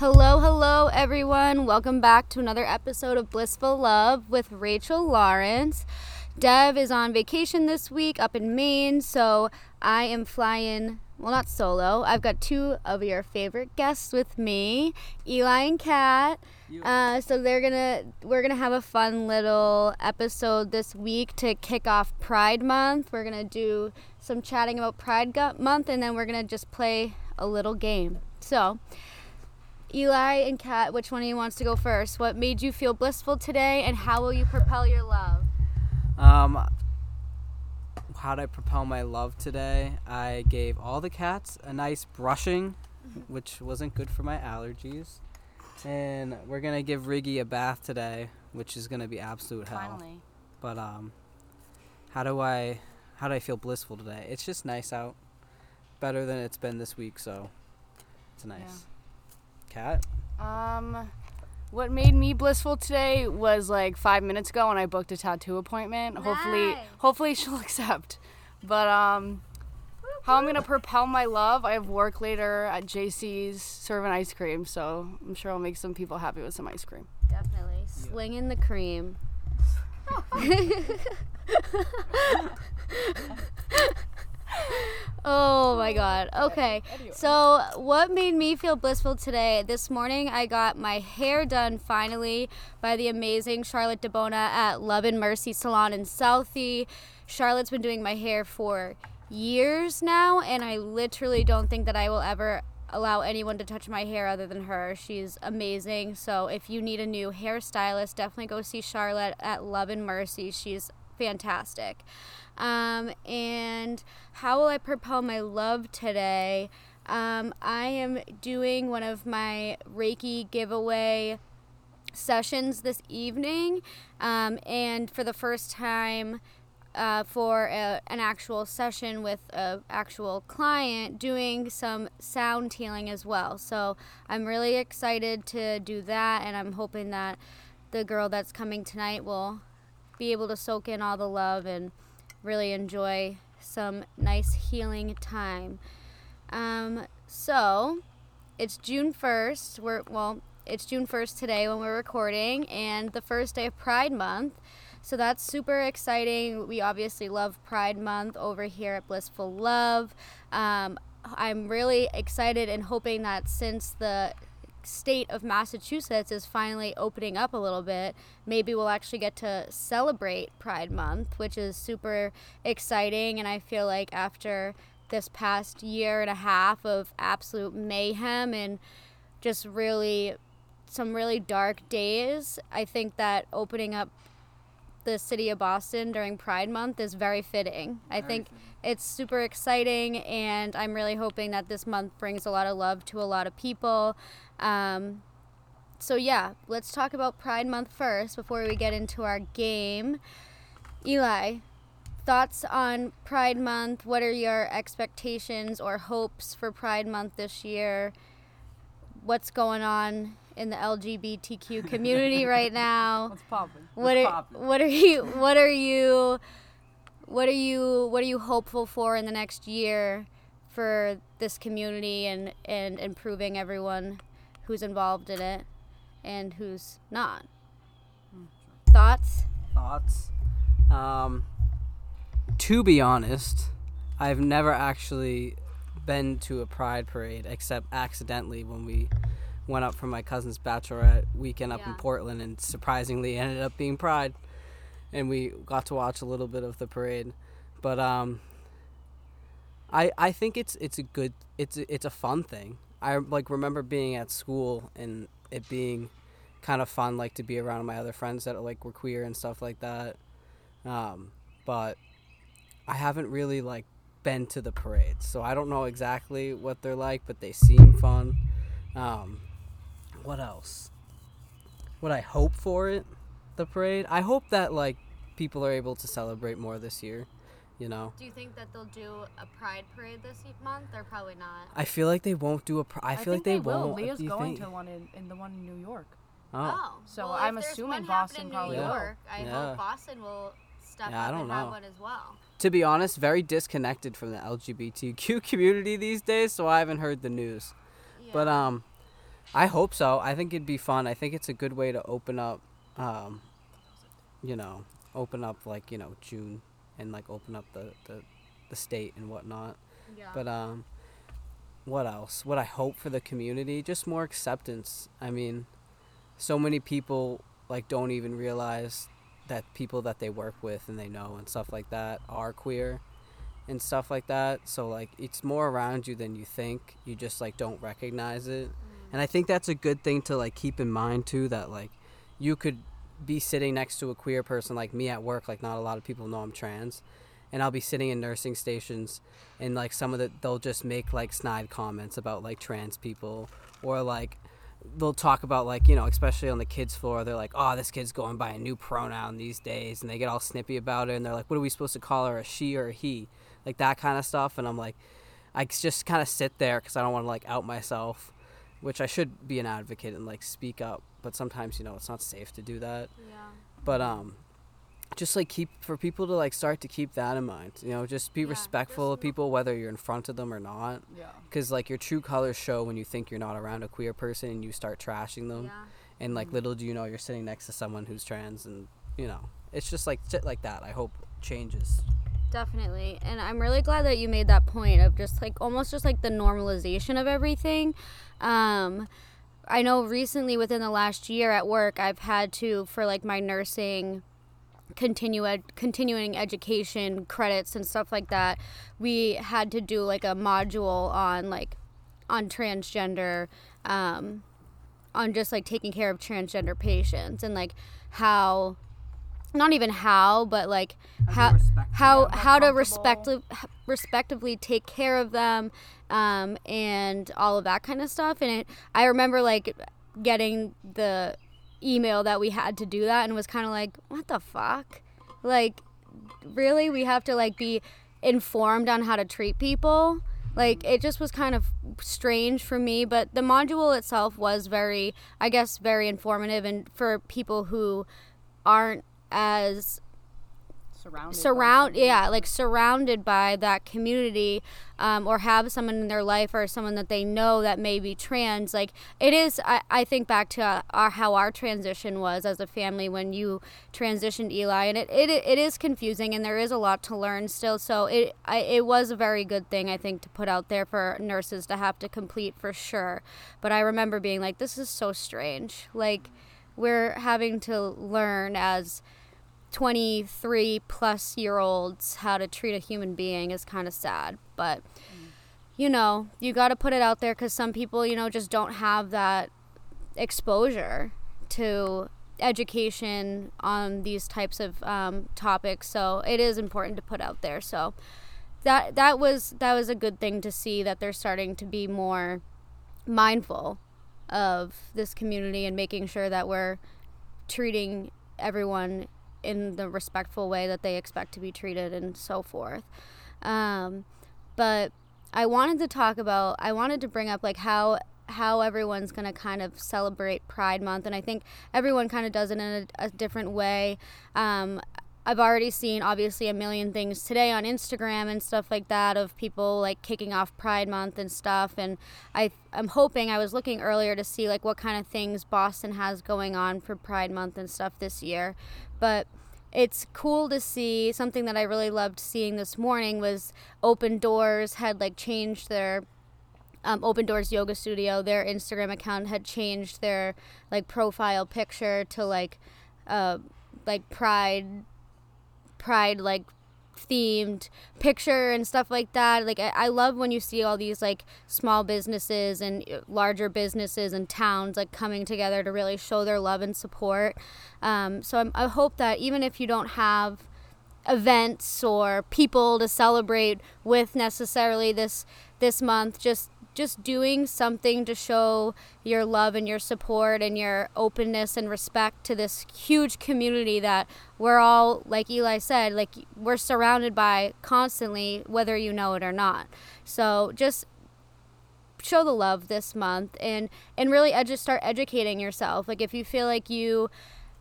Hello, hello, everyone. Welcome back to another episode of Blissful Love with Rachel Lawrence. Dev is on vacation this week up in Maine, so I am flying, well, not solo. I've got two of your favorite guests with me, Eli and Kat. Uh, so they're gonna we're gonna have a fun little episode this week to kick off Pride Month. We're gonna do some chatting about Pride Month, and then we're gonna just play a little game. So, Eli and Kat, which one of you wants to go first? What made you feel blissful today, and how will you propel your love? Um, how did I propel my love today? I gave all the cats a nice brushing, which wasn't good for my allergies. And we're gonna give Riggy a bath today, which is gonna be absolute hell. Finally. But um, how do I, how do I feel blissful today? It's just nice out, better than it's been this week, so it's nice. Cat. Um, what made me blissful today was like five minutes ago when I booked a tattoo appointment. Hopefully, Nice. hopefully she'll accept. But um, how I'm gonna propel my love? I have work later at JC's serving ice cream, so I'm sure I'll make some people happy with some ice cream. Definitely slinging the cream. oh my god. Okay. So, what made me feel blissful today? This morning, I got my hair done finally by the amazing Charlotte DeBona at Love and Mercy Salon in Southie. Charlotte's been doing my hair for years now, and I literally don't think that I will ever allow anyone to touch my hair other than her. She's amazing. So, if you need a new hairstylist, definitely go see Charlotte at Love and Mercy. She's fantastic. Um, and how will I propel my love today? Um, I am doing one of my Reiki giveaway sessions this evening, um, and for the first time. Uh, for a, an actual session with an actual client, doing some sound healing as well. So I'm really excited to do that, and I'm hoping that the girl that's coming tonight will be able to soak in all the love and really enjoy some nice healing time. Um, so it's June 1st. We're well, it's June 1st today when we're recording and the first day of Pride month. So that's super exciting. We obviously love Pride month over here at Blissful Love. Um, I'm really excited and hoping that since the state of Massachusetts is finally opening up a little bit, maybe we'll actually get to celebrate Pride Month, which is super exciting. And I feel like after this past year and a half of absolute mayhem and just really some really dark days, I think that opening up the city of Boston during Pride Month is very fitting. I think it's super exciting, and I'm really hoping that this month brings a lot of love to a lot of people. Um, so, yeah, let's talk about Pride Month first before we get into our game. Eli, thoughts on Pride Month? What are your expectations or hopes for Pride Month this year? What's going on in the LGBTQ community right now? What's poppin'? what are what are you what are you what are you what are you hopeful for in the next year for this community and and improving everyone who's involved in it and who's not thoughts Thoughts? Um, to be honest, I've never actually been to a pride parade except accidentally when we went up for my cousin's bachelorette weekend up in Portland and surprisingly ended up being pride and we got to watch a little bit of the parade. But um I I think it's it's a good it's a, it's a fun thing. I like remember being at school and it being kind of fun like to be around my other friends that like were queer and stuff like that. Um but I haven't really like been to the parades, so I don't know exactly what they're like, but they seem fun. Um what else? What I hope for it, the parade. I hope that like people are able to celebrate more this year, you know. do you think that they'll do a pride parade this month or probably not I feel like they won't do a. Pr- I feel like think they, will. won't. Leah's Do you going think? to one in, in the one in New York. Oh. So well, I'm if assuming one Boston happening probably in New will. York, I Yeah. hope Boston will step Yeah, I don't and have know. one as well. To be honest, very disconnected from the LGBTQ community these days, so I haven't heard the news. Yeah. But um, I hope so. I think it'd be fun. I think it's a good way to open up, um, you know, open up like you know June and like open up the the, the state and whatnot. Yeah. But um, what else? What I hope for the community, just more acceptance. I mean, so many people like don't even realize that people that they work with and they know and stuff like that are queer and stuff like that. So like it's more around you than you think. You just like don't recognize it. And I think that's a good thing to like keep in mind too that like you could be sitting next to a queer person like me at work like not a lot of people know I'm trans. And I'll be sitting in nursing stations and like some of the they'll just make like snide comments about like trans people. Or like they'll talk about like you know especially on the kids floor they're like oh this kid's going by a new pronoun these days. And they get all snippy about it and they're like what are we supposed to call her a she or a he? Like that kind of stuff. And i'm like i just kind of sit there because i don't want to like out myself which i should be an advocate and like speak up but sometimes you know it's not safe to do that Yeah. but um just like keep for people to like start to keep that in mind you know just be Yeah, respectful of people whether you're in front of them or not Yeah. because like your true colors show when you think you're not around a queer person and you start trashing them Yeah. and like little do you know you're sitting next to someone who's trans and you know it's just like shit like that i hope changes Definitely. And I'm really glad that you made that point of just like almost just like the normalization of everything. Um, I know recently within the last year at work, I've had to, for like my nursing continue ed- continuing education credits and stuff like that we had to do like a module on like on transgender um, on just like taking care of transgender patients and like how not even how but like how how how to more respective respectively take care of them um, and all of that kind of stuff. And it, i remember like getting the email that we had to do that and was kind of like what the fuck? Like really we have to like be informed on how to treat people? Like it just was kind of strange for me but the module itself was very i guess very informative and for people who aren't as Surrounded. surround yeah like surrounded by that community um, or have someone in their life or someone that they know that may be trans like it is i, I think back to uh, our, how our transition was as a family when you transitioned eli and it, it, it is confusing and there is a lot to learn still so it I, it was a very good thing i think to put out there for nurses to have to complete for sure but i remember being like this is so strange like we're having to learn as 23 plus year olds how to treat a human being is kind of sad but you know you got to put it out there because some people you know just don't have that exposure to education on these types of um, topics so it is important to put out there so that that was that was a good thing to see that they're starting to be more mindful of this community and making sure that we're treating everyone in the respectful way that they expect to be treated and so forth. Um, but I wanted to talk about I wanted to bring up like how how everyone's going to kind of celebrate Pride Month and I think everyone kind of does it in a, a different way. Um, I've already seen obviously a million things today on Instagram and stuff like that of people like kicking off Pride Month and stuff and I I'm hoping I was looking earlier to see like what kind of things Boston has going on for Pride Month and stuff this year. But it's cool to see something that I really loved seeing this morning was Open Doors had like changed their um, Open Doors Yoga Studio, their Instagram account had changed their like profile picture to like uh like pride pride like themed picture and stuff like that. Like I, I love when you see all these like small businesses and uh, larger businesses and towns like coming together to really show their love and support. Um, so I'm, i hope that even if you don't have events or people to celebrate with necessarily this this month just just doing something to show your love and your support and your openness and respect to this huge community that we're all like Eli said like we're surrounded by constantly whether you know it or not. So just show the love this month and and really edu- start educating yourself. Like if you feel like you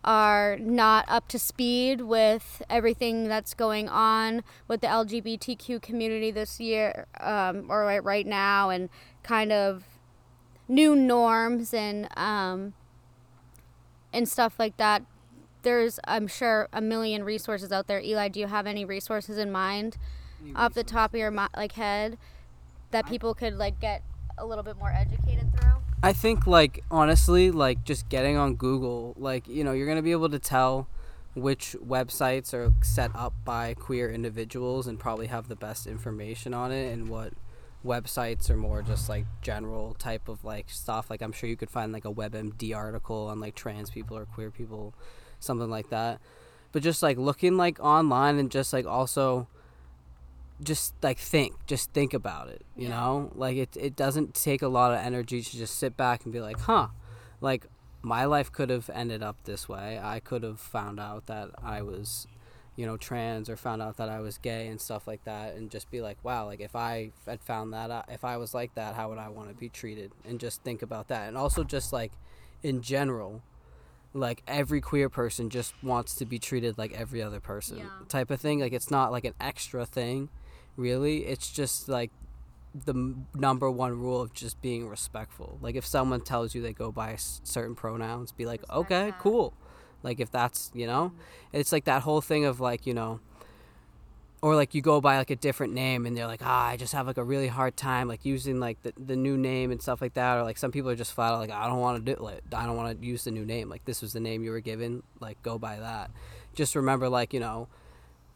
are not up to speed with everything that's going on with the LGBTQ community this year um, or right, right now, and kind of new norms and um, and stuff like that. There's, I'm sure, a million resources out there. Eli, do you have any resources in mind off the top of your like head that people could like get a little bit more educated through? I think like honestly, like just getting on Google, like you know, you're gonna be able to tell which websites are set up by queer individuals and probably have the best information on it, and what websites are more just like general type of like stuff. Like I'm sure you could find like a WebMD article on like trans people or queer people, something like that. But just like looking like online and just like also just like think just think about it you know? Like it, it doesn't take a lot of energy to just sit back and be like huh like my life could have ended up this way. I could have found out that i was you know trans or found out that i was gay and stuff like that and just be like wow like if i had found that out if i was like that how would i want to be treated? And just think about that. And also just like in general like every queer person just wants to be treated like every other person Yeah. type of thing. Like it's not like an extra thing really it's just like the number one rule of just being respectful. Like if someone tells you they go by certain pronouns be like Respect okay that. cool. Like if that's you know? It's like that whole thing of like you know or like you go by like a different name and they're like ah i just have like a really hard time like using like the, the new name and stuff like that or like some people are just flat out like i don't want to do it i don't want to use the new name like this was the name you were given like go by that. Just remember like you know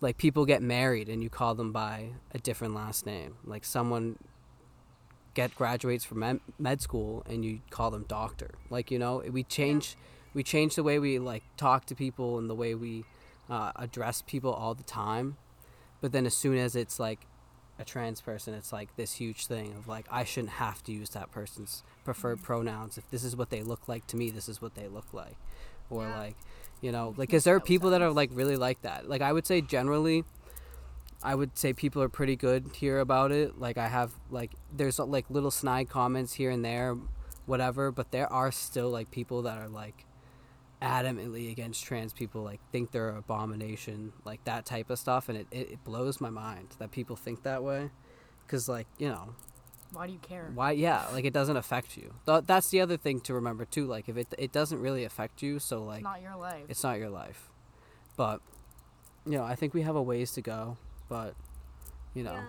like people get married and you call them by a different last name. Like someone get graduates from med, school and you call them doctor. Like you know we change we change the way we like talk to people and the way we uh, address people all the time. But then as soon as it's like a trans person it's like this huge thing of like i shouldn't have to use that person's preferred pronouns. If this is what they look like to me this is what they look like or Yeah. like you know like is there people that are like really like that. Like i would say generally i would say people are pretty good here about it. Like i have like there's like little snide comments here and there whatever but there are still like people that are like adamantly against trans people like think they're an abomination like that type of stuff and it, it, it blows my mind that people think that way. Because like you know Why do you care? why yeah like it doesn't affect you Th- that's the other thing to remember too like if it, it doesn't really affect you so like It's not your life. it's not your life but you know i think we have a ways to go but you know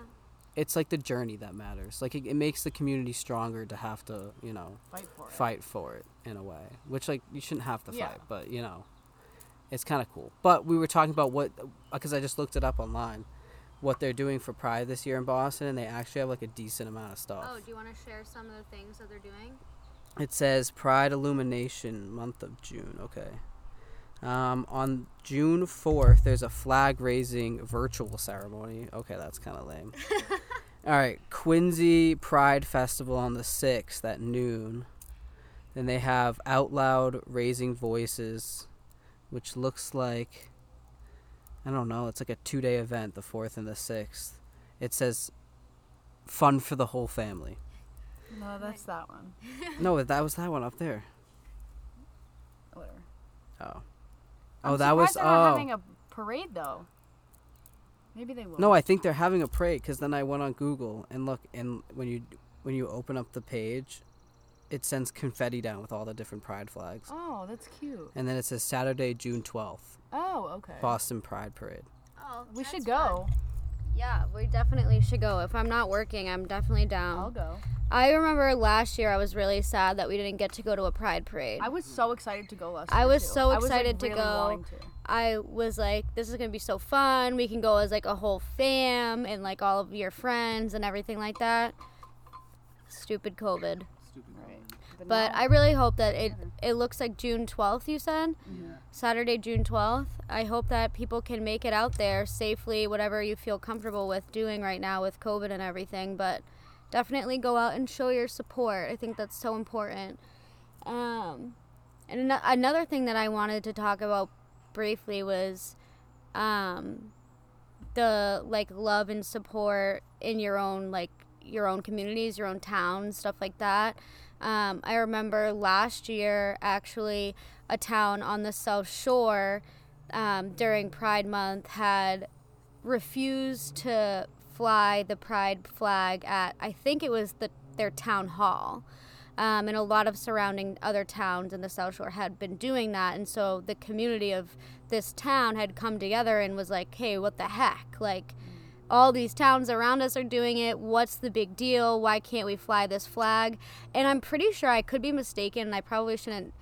it's like the journey that matters like it, it makes the community stronger to have to you know Fight for it. fight for it in a way which like you shouldn't have to Yeah. fight but you know it's kind of cool but we were talking about what because i just looked it up online what they're doing for pride this year in boston and they actually have like a decent amount of stuff Oh, do you want to share some of the things that they're doing? it says Pride Illumination month of June. Okay. Um, on June 4th, there's a flag raising virtual ceremony. Okay, that's kind of lame. All right, Quincy Pride Festival on the 6th at noon. Then they have Out Loud Raising Voices, which looks like, I don't know, it's like a two day event, the 4th and the 6th. It says fun for the whole family. No, that's that one. No, that was that one up there. Whatever. Oh. I'm Oh, that was surprised they're not oh. having a parade though. Maybe they will. No, I think they're having a parade because then I went on Google and look, and when you when you open up the page, it sends confetti down with all the different pride flags, Oh, that's cute. and then it says Saturday, June twelfth, Oh, okay. Boston Pride Parade. Oh, We that's should fun. go. Yeah, we definitely should go. If I'm not working, I'm definitely down. I'll go. I remember last year I was really sad that we didn't get to go to a pride parade. I was so excited to go last I year, was too. so I was, like, excited to really go. to. I was like, this is gonna be so fun. We can go as like a whole fam and like all of your friends and everything like that. Stupid COVID. But I really hope that it it looks like June 12th. You said Mm-hmm. Saturday, June 12th. I hope that people can make it out there safely, whatever you feel comfortable with doing right now with COVID and everything. But definitely go out and show your support. I think that's so important. Um, and ano- another thing that I wanted to talk about briefly was um, the like love and support in your own like your own communities, your own towns, stuff like that. Um, I remember last year actually a town on the South Shore um, during Pride Month had refused to fly the Pride flag at I think it was the their town hall. Um, and a lot of surrounding other towns in the South Shore had been doing that. And so the community of this town had come together and was like, hey, what the heck? Like, all these towns around us are doing it. What's the big deal? Why can't we fly this flag? And I'm pretty sure I could be mistaken, and I probably shouldn't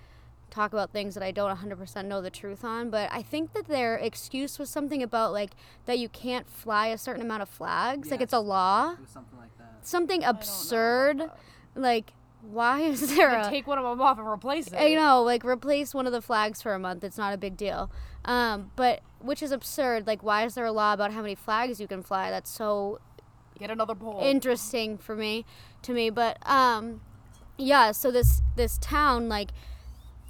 talk about things that I don't 100% know the truth on, but I think that their excuse was something about like that you can't fly a certain amount of flags, like it's a law, It something like that. something absurd. Like, why is there a Take one of them off and replace it. you know, like replace one of the flags for a month. It's not a big deal. Um, but which is absurd. Like, why is there a law about how many flags you can fly? That's so Get another pole. interesting for me to me but um yeah so this this town like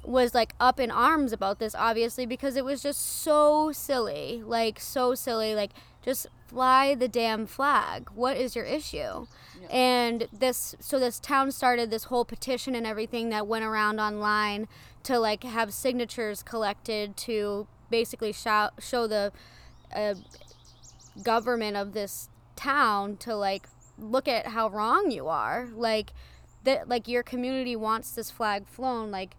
was like up in arms about this obviously because it was just so silly like so silly like just fly the damn flag what is your issue and this so this town started this whole petition and everything that went around online to like have signatures collected to basically show, show the uh, government of this town to like look at how wrong you are. Like that like your community wants this flag flown like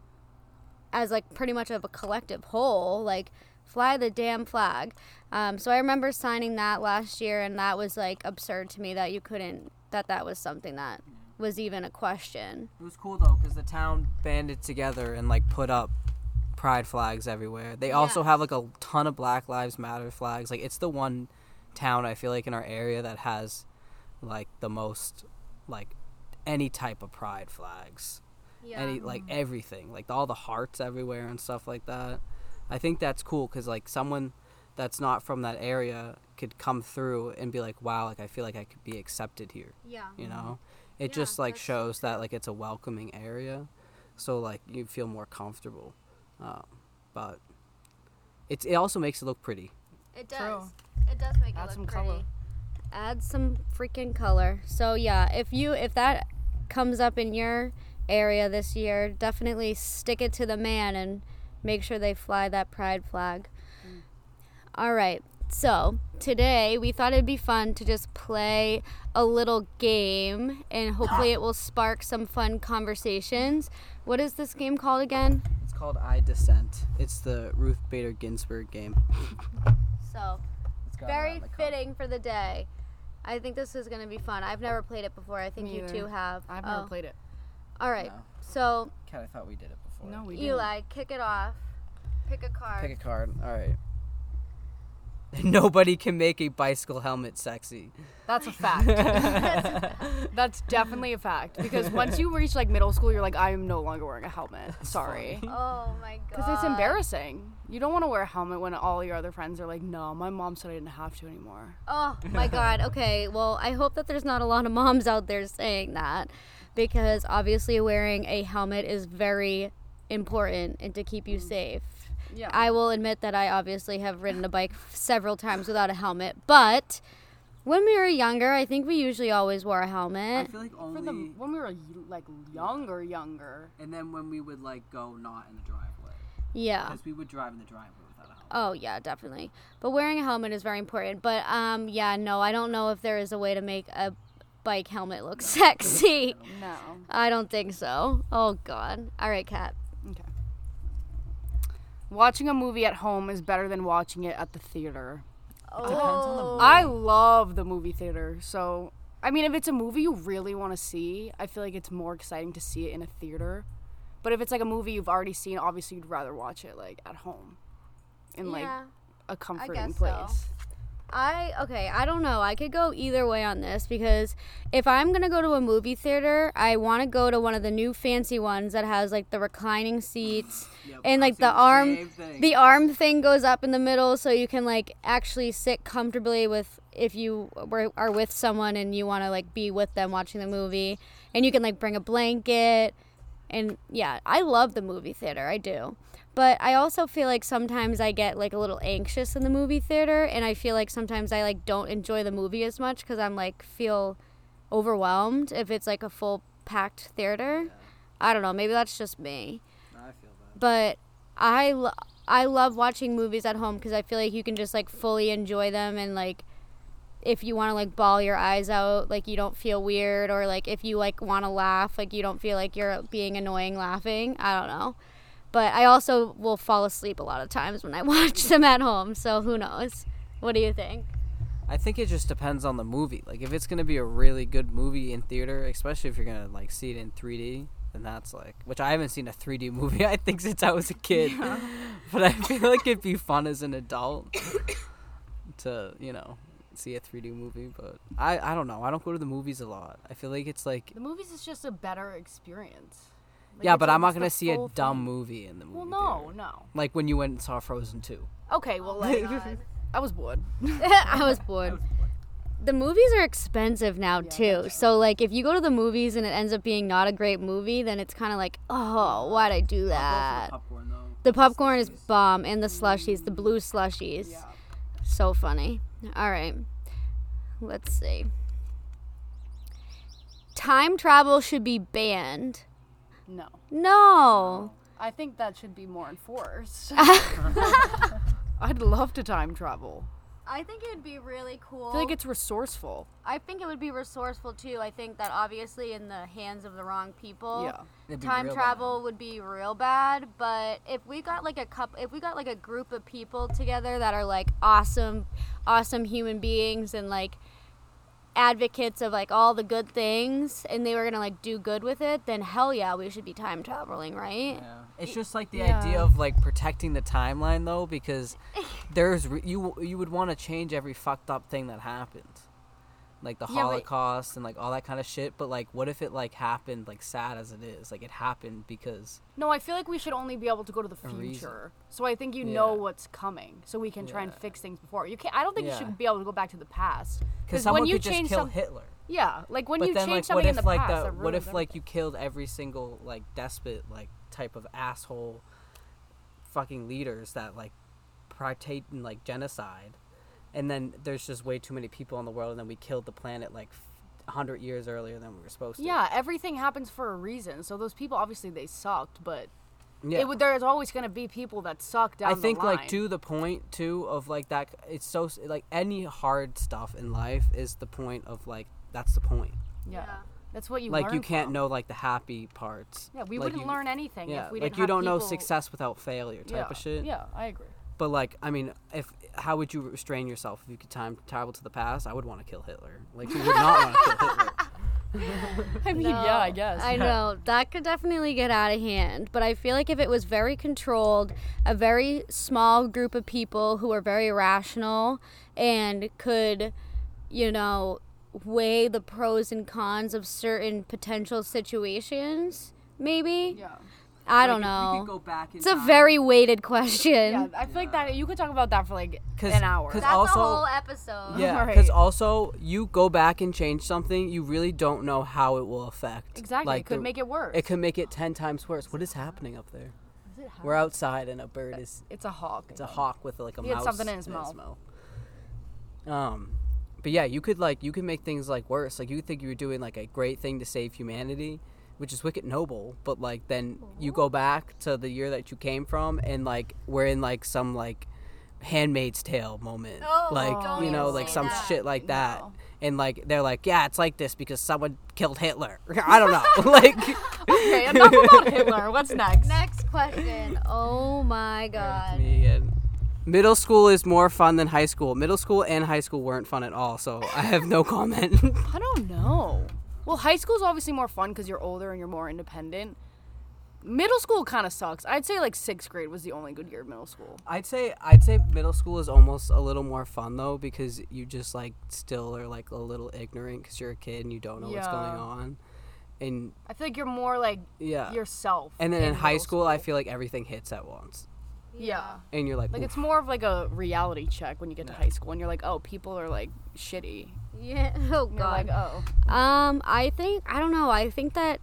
as like pretty much of a collective whole like fly the damn flag. Um, so i remember signing that last year and that was like absurd to me that you couldn't that that was something that was even a question. It was cool though because the town banded together and like put up pride flags everywhere. They also Yeah. have like a ton of Black Lives Matter flags. Like it's the one town I feel like in our area that has like the most like any type of pride flags. yeah Any like mm-hmm. everything, like all the hearts everywhere and stuff like that. I think that's cool because like someone that's not from that area could come through and be like, wow, like I feel like I could be accepted here yeah you know mm-hmm. it Yeah, just like shows that like it's a welcoming area so like you feel more comfortable um, but it's it also makes it look pretty It True. does. It does make Add it look some pretty. color. Add some freaking color. So yeah, if you if that comes up in your area this year, definitely stick it to the man and make sure they fly that pride flag. All right. So, today we thought it'd be fun to just play a little game and hopefully it will spark some fun conversations. What is this game called again? It's called i dissent it's the ruth bader ginsburg game So, It's got it very on the cup. fitting for the day. I think this is going to be fun. I've never played it before. I think Me you either. two have. I've never Oh, played it. All right. No. So, Kat, i thought we did it before No, we didn't. Eli, kick it off. Pick a card. pick a card all right nobody can make a bicycle helmet sexy That's a fact. That's definitely a fact because once you reach like middle school, you're like, I am no longer wearing a helmet. Sorry. oh my god. Because it's embarrassing. You don't want to wear a helmet when all your other friends are like, no, my mom said I didn't have to anymore. Oh my god. Okay. Well, I hope that there's not a lot of moms out there saying that because obviously wearing a helmet is very important and to keep you mm. safe. Yeah. I will admit that I obviously have ridden a bike several times without a helmet, but when we were younger, I think we usually always wore a helmet. I feel like For only the, when we were like younger, younger. and then when we would like go not in the driveway Yeah. because we would drive in the driveway without a helmet Oh yeah, definitely. But wearing a helmet is very important. But um yeah, no, I don't know if there is a way to make a bike helmet look sexy. No. I don't think so. Oh god. All right, Kat. Okay. Watching a movie at home is better than watching it at the theater. Oh. I love the movie theater. So, I mean, if it's a movie you really want to see, I feel like it's more exciting to see it in a theater. But if it's like a movie you've already seen, obviously you'd rather watch it like at home in like a comforting guess so. I okay, I don't know. I could go either way on this because if I'm going to go to a movie theater, I want to go to one of the new fancy ones that has like the reclining seats Yep, and like the arm thing. the arm thing goes up in the middle so you can like actually sit comfortably with if you were, are with someone and you want to like be with them watching the movie and you can like bring a blanket and yeah i love the movie theater i do. But i also feel like sometimes i get like a little anxious in the movie theater and i feel like sometimes i like don't enjoy the movie as much because i'm like feel overwhelmed if it's like a full packed theater. I don't know maybe that's just me. I feel that. but I lo- I love watching movies at home because I feel like you can just like fully enjoy them and like if you want to like bawl your eyes out, like you don't feel weird, or like if you like want to laugh, like you don't feel like you're being annoying laughing. I don't know. But I also will fall asleep a lot of times when I watch them at home, so who knows? What do you think? I think it just depends on the movie. Like if it's gonna be a really good movie in theater, especially if you're gonna like see it in 3D, then that's like which I haven't seen a 3D movie I think since I was a kid. but I feel like it'd be fun as an adult to you know see a 3D movie. But I I don't know. I don't go to the movies a lot. I feel like it's like The movies is just a better experience. Like, yeah, it's but I'm not gonna see a full dumb thing. movie in the movie. Well, no, theater. no. Like when you went and saw Frozen 2. Okay, well, like, I was bored. I was bored. The movies are expensive now too. So like if you go to the movies and it ends up being not a great movie, then it's kind of like, "Oh, why'd I do that?" popcorn though. The popcorn is bomb and the slushies, the blue slushies. So funny. All right. Let's see. Time travel should be banned. No. No. I think that should be more enforced. I'd love to time travel. I think it would be really cool. I feel like it's resourceful. I think it would be resourceful too. I think that obviously in the hands of the wrong people, Yeah. time travel would be real bad. But if we got like a cup, if we got like a group of people together that are like awesome, awesome human beings and like advocates of like all the good things, and they were gonna like do good with it, then hell yeah, we should be time traveling, right? Yeah. It's just like the Yeah. idea of like protecting the timeline though, because there's re- you you would want to change every fucked up thing that happened, like the Yeah, but- Holocaust and like all that kind of shit. But like, what if it like happened like sad as it is? Like it happened because No, I feel like we should only be able to go to the A reason. future. So I think you know what's coming, so we can try and fix things before. You can't. I don't think Yeah. you should be able to go back to the past. because when someone you could just change kill some, Hitler. yeah, like when but you then change like what something if in the like past, the that what if ruins like you killed every single like despot like type of asshole fucking leaders that like partake in like genocide and then there's just way too many people in the world and then we killed the planet like a 100 years earlier than we were supposed to Yeah, everything happens for a reason. So those people obviously they sucked, but yeah it would, there's always going to be people that suck down I think the line. like to the point too of like that it's so like any hard stuff in life is the point of like that's the point Yeah. That's what you like you can't from. know like the happy parts Yeah, we Like, wouldn't you- learn anything yeah if we like didn't Like you have don't know success without failure type yeah. of shit Yeah, I agree. But like, I mean, if how would you restrain yourself if you could time travel to the past? I would want to kill Hitler. Like, who would not want to kill Hitler? I mean, No, yeah, I guess. I know that could definitely get out of hand, but I feel like if it was very controlled, a very small group of people who are very rational and could, you know, weigh the pros and cons of certain potential situations, maybe. Yeah. I don't know. go back in It's a very weighted question. Yeah, I feel like that you could talk about that for like 'Cause- an hour. 'cause That's also- a whole episode. Yeah, Right. because also you go back and change something, you really don't know how it will affect. exactly. Like it could the- make it worse. It could make it ten times worse. What is happening up there? it We're outside and a bird is. It's a hawk. It's a hawk with like a He had mouse something in his mouth. Um, but yeah, you could like you could make things like worse. Like you think you were doing like a great thing to save humanity, which is wicked noble. But like then you go back to the year that you came from, and like we're in like some like Handmaid's Tale moment, Oh, like you know like some that. shit like that. No. And like they're like, yeah, it's like this because someone killed Hitler. I don't know, like. Okay, enough about Hitler. What's next? Next question. Oh my god. Middle school is more fun than high school. Middle school and high school weren't fun at all, so I have no comment. I don't know. Well, high school's obviously more fun because you're older and you're more independent. Middle school kind of sucks. I'd say like sixth grade was the only good year of middle school. I'd say I'd say middle school is almost a little more fun though because you just like still are like a little ignorant because you're a kid and you don't know what's going on, and I feel like you're more like yeah. yourself. and then in high middle school, I feel like everything hits at once, Yeah. and you're like, Like "Oof." it's more of like a reality check when you get to high school and you're like, oh, people are like shitty. Yeah. Oh And You're god. like, oh. Um, I think I don't know. I think that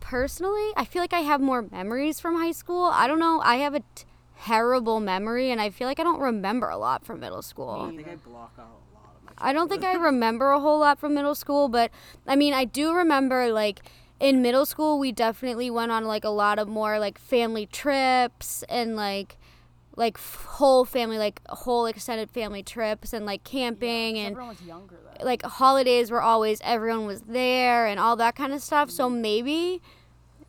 personally, I feel like I have more memories from high school. I don't know. I have a t- terrible memory, and I feel like I don't remember a lot from middle school. Me I think I block out a lot of my. I don't think I remember a whole lot from middle school, but I mean, I do remember like in middle school we definitely went on like a lot of more like family trips and like like f- whole family, like whole extended family trips and like camping and everyone was younger then. like holidays were always everyone was there and all that kind of stuff. So mm-hmm. maybe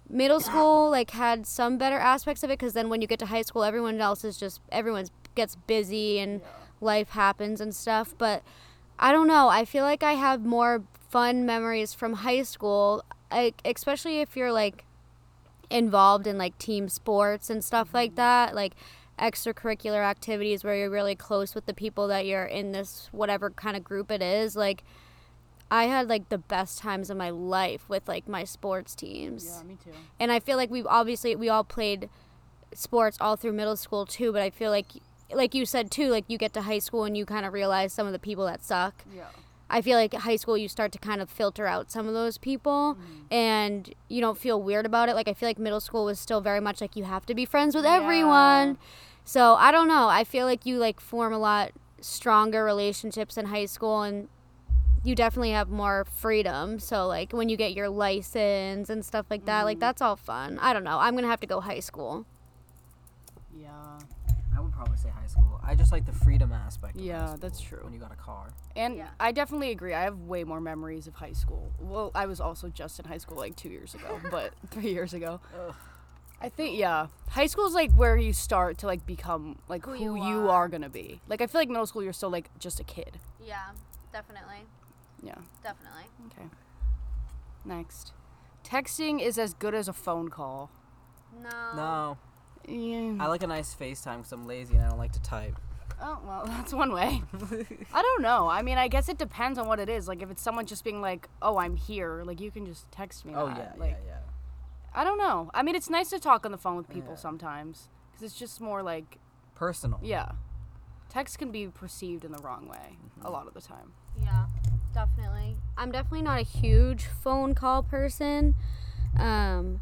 middle school like had some better aspects of it because then when you get to high school, everyone else is just everyone's gets busy and life happens and stuff. But I don't know. I feel like I have more fun memories from high school, like especially if you're like involved in like team sports and stuff like mm-hmm. that, like extracurricular activities where you're really close with the people that you're in this whatever kind of group it is. Like I had like the best times of my life with like my sports teams. Yeah, me too. And I feel like we've obviously we all played sports all through middle school too, but I feel like like you said too, like you get to high school and you kind of realize some of the people that suck. Yeah. I feel like high school you start to kind of filter out some of those people Mm-hmm. and you don't feel weird about it. Like I feel like middle school was still very much like you have to be friends with Yeah. everyone. So I don't know. I feel like you like form a lot stronger relationships in high school and you definitely have more freedom. So like when you get your license and stuff like that, Mm-hmm. like that's all fun. I don't know. I'm going to have to go high school. Yeah. I would probably say high school. I just like the freedom aspect. Of high Yeah, school that's true. When you got a car. And Yeah. I definitely agree. I have way more memories of high school. Well, I was also just in high school like two years ago, but three years ago. Ugh. I think yeah, high school is like where you start to like become like Who who, you you, are. are. gonna be. Like I feel like middle school you're still like just a kid. Yeah, definitely. Yeah. Definitely. Okay. Next, texting is as good as a phone call. No. No. Yeah. I like a nice FaceTime because I'm lazy and I don't like to type. Oh well, that's one way. I don't know. I mean, I guess it depends on what it is. Like if it's someone just being like, "Oh, I'm here," like you can just text me. oh that. yeah, Like, yeah, yeah. I don't know. I mean, it's nice to talk on the phone with people Yeah. sometimes because it's just more like, Personal. yeah. Text can be perceived in the wrong way a lot of the time. Yeah, definitely. I'm definitely not a huge phone call person. Um,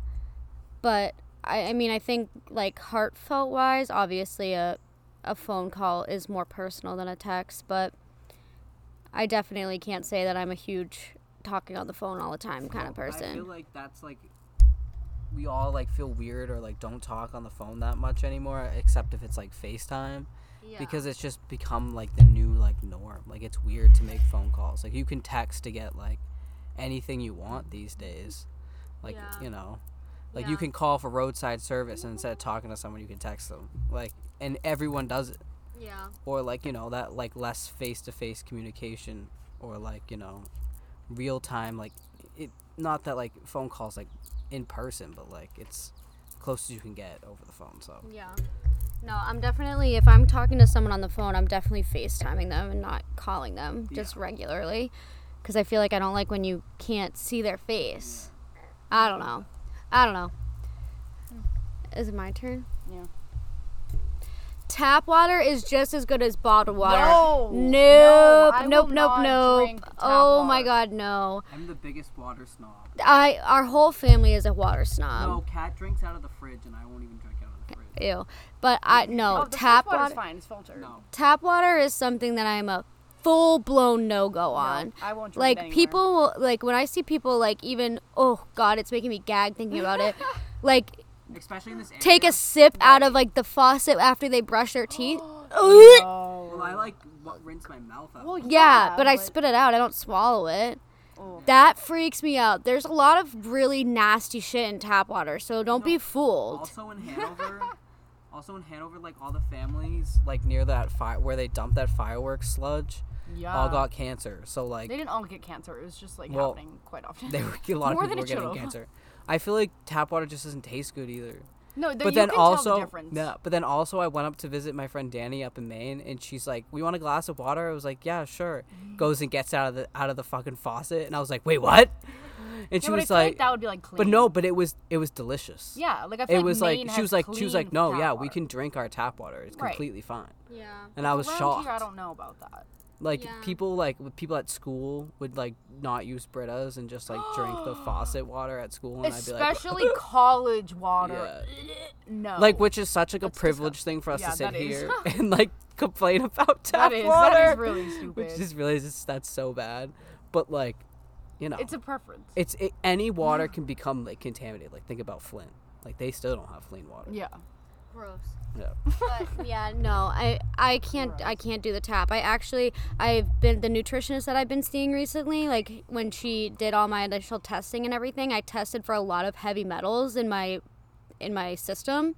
but I, I mean, I think like heartfelt wise, obviously a, a phone call is more personal than a text, but I definitely can't say that I'm a huge talking on the phone all the time kind of person. I feel like that's like we all like feel weird or like don't talk on the phone that much anymore, except if it's like FaceTime. Yeah. Because it's just become like the new like norm. Like it's weird to make phone calls. Like you can text to get like anything you want these days. Like Yeah. you know, like Yeah. you can call for roadside service and instead of talking to someone, you can text them. Like and everyone does it. yeah. Or like you know that like less face to face communication or like you know real time like it. Not that like phone calls like in person, but like it's close as you can get over the phone. So Yeah. No, I'm definitely if I'm talking to someone on the phone, I'm definitely FaceTiming them and not calling them just regularly cuz I feel like I don't like when you can't see their face. I don't know. I don't know. Hmm. Is it my turn? Yeah. Tap water is just as good as bottled water. No. Nope. No, I nope, will nope, not nope. drink tap Oh my god, no. I'm the biggest water snob. I our whole family is a water snob. no, cat drinks out of the fridge, and I won't even drink out of the fridge. Ew. But I no, Oh, the tap water's water fine. It's filtered. No. tap water is something that I'm a full blown no go No, on. I won't drink Like anywhere. people will like when I see people like even oh god, it's making me gag thinking about it. Like Especially in this area. take a sip out of like the faucet after they brush their teeth. Oh. Well, I like w- rinse my mouth out. Well, yeah, but I spit it out. I don't swallow it. Oh. That freaks me out. There's a lot of really nasty shit in tap water, so don't be fooled. also in Hanover, also in Hanover, like all the families, like near that fire where they dump that fireworks sludge, Yeah. all got cancer. So like They didn't all get cancer. It was just like Well, happening quite often. they were a lot of More people were it getting should've. cancer. I feel like tap water just doesn't taste good either. no, th- but you then can also, tell the difference. no, but then also I went up to visit my friend Danny up in Maine, and she's like, "We want a glass of water." I was like, "Yeah, sure." Mm-hmm. Goes and gets out of the out of the fucking faucet, and I was like, "Wait, what?" And she Yeah, but I was feel like, that would be like clean. "But no, but it was it was delicious." Yeah, like I feel It like was Maine like she was like she was like, "No, tap yeah, we can drink our tap water. It's Right. completely fine." Yeah. And I was shocked. Here, I don't know about that. Like Yeah. people like people at school would like not use Britas and just like drink the faucet water at school, and I'd be like, Especially college water. No. like which is such like a That's privileged thing for us Yeah, to sit here and like complain about tap that is water. that is really stupid. which is really is that's so bad. But like, you know, it's a preference. it's it, any water can become like contaminated. Like think about Flint. Like they still don't have clean water. yeah. Gross. Yeah. but yeah, no, I I can't I can't do the tap. I actually I've been the nutritionist that I've been seeing recently. Like when she did all my initial testing and everything, I tested for a lot of heavy metals in my in my system.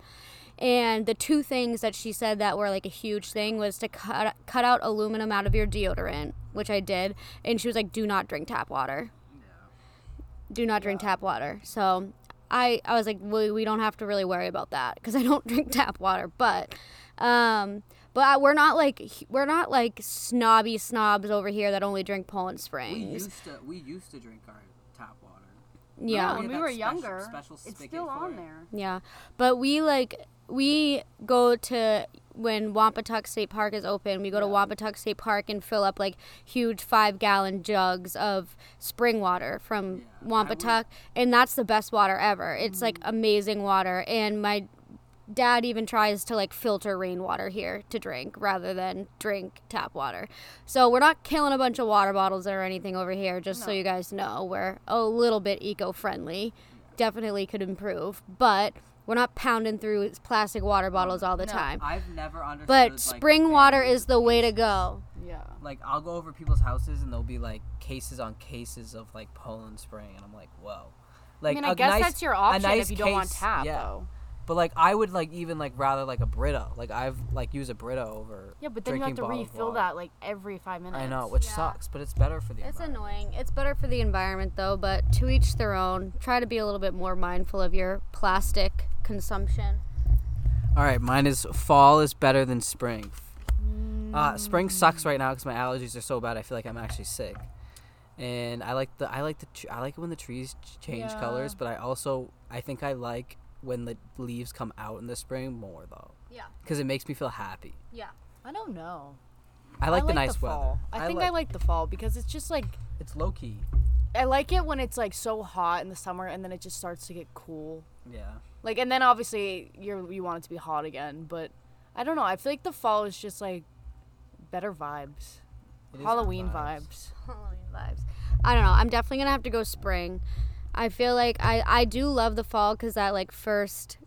And the two things that she said that were like a huge thing was to cut cut out aluminum out of your deodorant, which I did. And she was like, "Do not drink tap water. Do not drink tap water." So I I was like, we, we don't have to really worry about that because I don't drink tap water. But um, but I, we're not like we're not like snobby snobs over here that only drink Poland We used to we used to drink our tap water. yeah. when we that were special- younger, special it's spigot still on it. there. Yeah, but we like we go to when Wampatuck State Park is open. We go to Wampatuck State Park and fill up like huge five gallon jugs of spring water from Wampatuck, and that's the best water ever. It's like mm-hmm. amazing water, and my dad even tries to like filter rainwater here to drink rather than drink tap water. So we're not killing a bunch of water bottles or anything over here. Just so you guys know, we're a little bit eco-friendly. Definitely could improve, but we're not pounding through plastic water bottles all the time. I've never understood. But like, spring water is the of way to go. Yeah. Like I'll go over people's houses and there'll be like cases on cases of like Poland Spring, and I'm like, whoa. Like I mean, I guess nice- that's your option nice if you don't want tap, yeah. though. But like I would like even like rather like a Brita. Like I've like used a Brita over. Yeah, but then you have to refill that like every five minutes. I know, which Yeah. sucks, but it's better for the It's environment. annoying. It's better for the environment though, but to each their own. Try to be a little bit more mindful of your plastic consumption. All right, mine is fall is better than spring. Mm. Uh, spring sucks right now because my allergies are so bad. I feel like I'm actually sick. And I like the I like the I like it when the trees change Yeah. colors, but I also I think I like when the leaves come out in the spring more though, Yeah. because it makes me feel happy. Yeah. I don't know. I like the nice fall. weather. I think I like the fall because it's just like it's low key. I like it when it's like so hot in the summer and then it just starts to get cool. Yeah. Like and then obviously you're you want it to be hot again, but I don't know. I feel like the fall is just like better vibes. It is Halloween vibes. vibes. Halloween vibes. I don't know. I'm definitely gonna have to go spring. I feel like I I do love the fall because that like first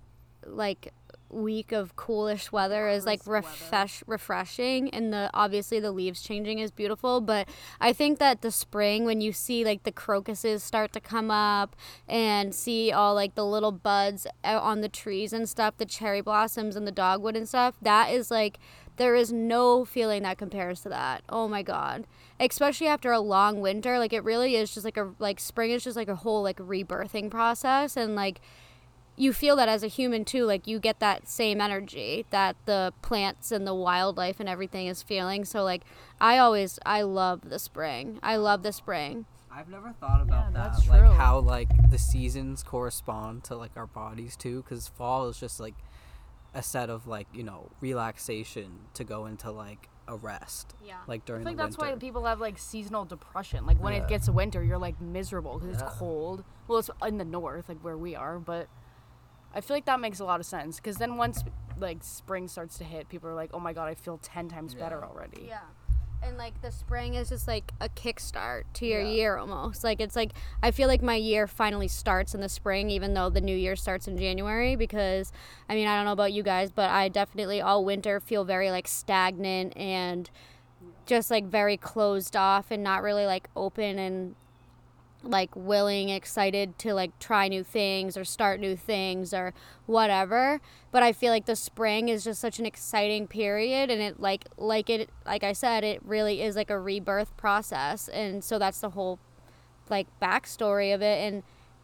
like week of coolish weather is like weather. refresh refreshing and the obviously the leaves changing is beautiful but i think that the spring when you see like the crocuses start to come up and see all like the little buds out on the trees and stuff the cherry blossoms and the dogwood and stuff that is like there is no feeling that compares to that. Oh my god. Especially after a long winter like it really is just like a like spring is just like a whole like rebirthing process and like you feel that as a human too like you get that same energy that the plants and the wildlife and everything is feeling. So like i always i love the spring. I love the spring. I've never thought about Yeah, that, that's like true. how like the seasons correspond to like our bodies too, because fall is just like a set of like you know relaxation to go into like a rest, yeah like during. I during think the that's winter. why people have like seasonal depression. Like when Yeah. it gets winter, you're like miserable because Yeah. it's cold. Well, it's in the north, like where we are, but I feel like that makes a lot of sense because then once like spring starts to hit, people are like, "Oh my god, I feel ten times better already." Yeah. And like the spring is just like a kickstart to your Yeah. year almost. Like it's like I feel like my year finally starts in the spring, even though the new year starts in January. Because I mean, I don't know about you guys, but I definitely all winter feel very like stagnant and just like very closed off and not really like open and like willing, excited to like try new things or start new things or whatever. But I feel like the spring is just such an exciting period and it like like it like I said, it really is like a rebirth process. And so that's the whole like backstory of it and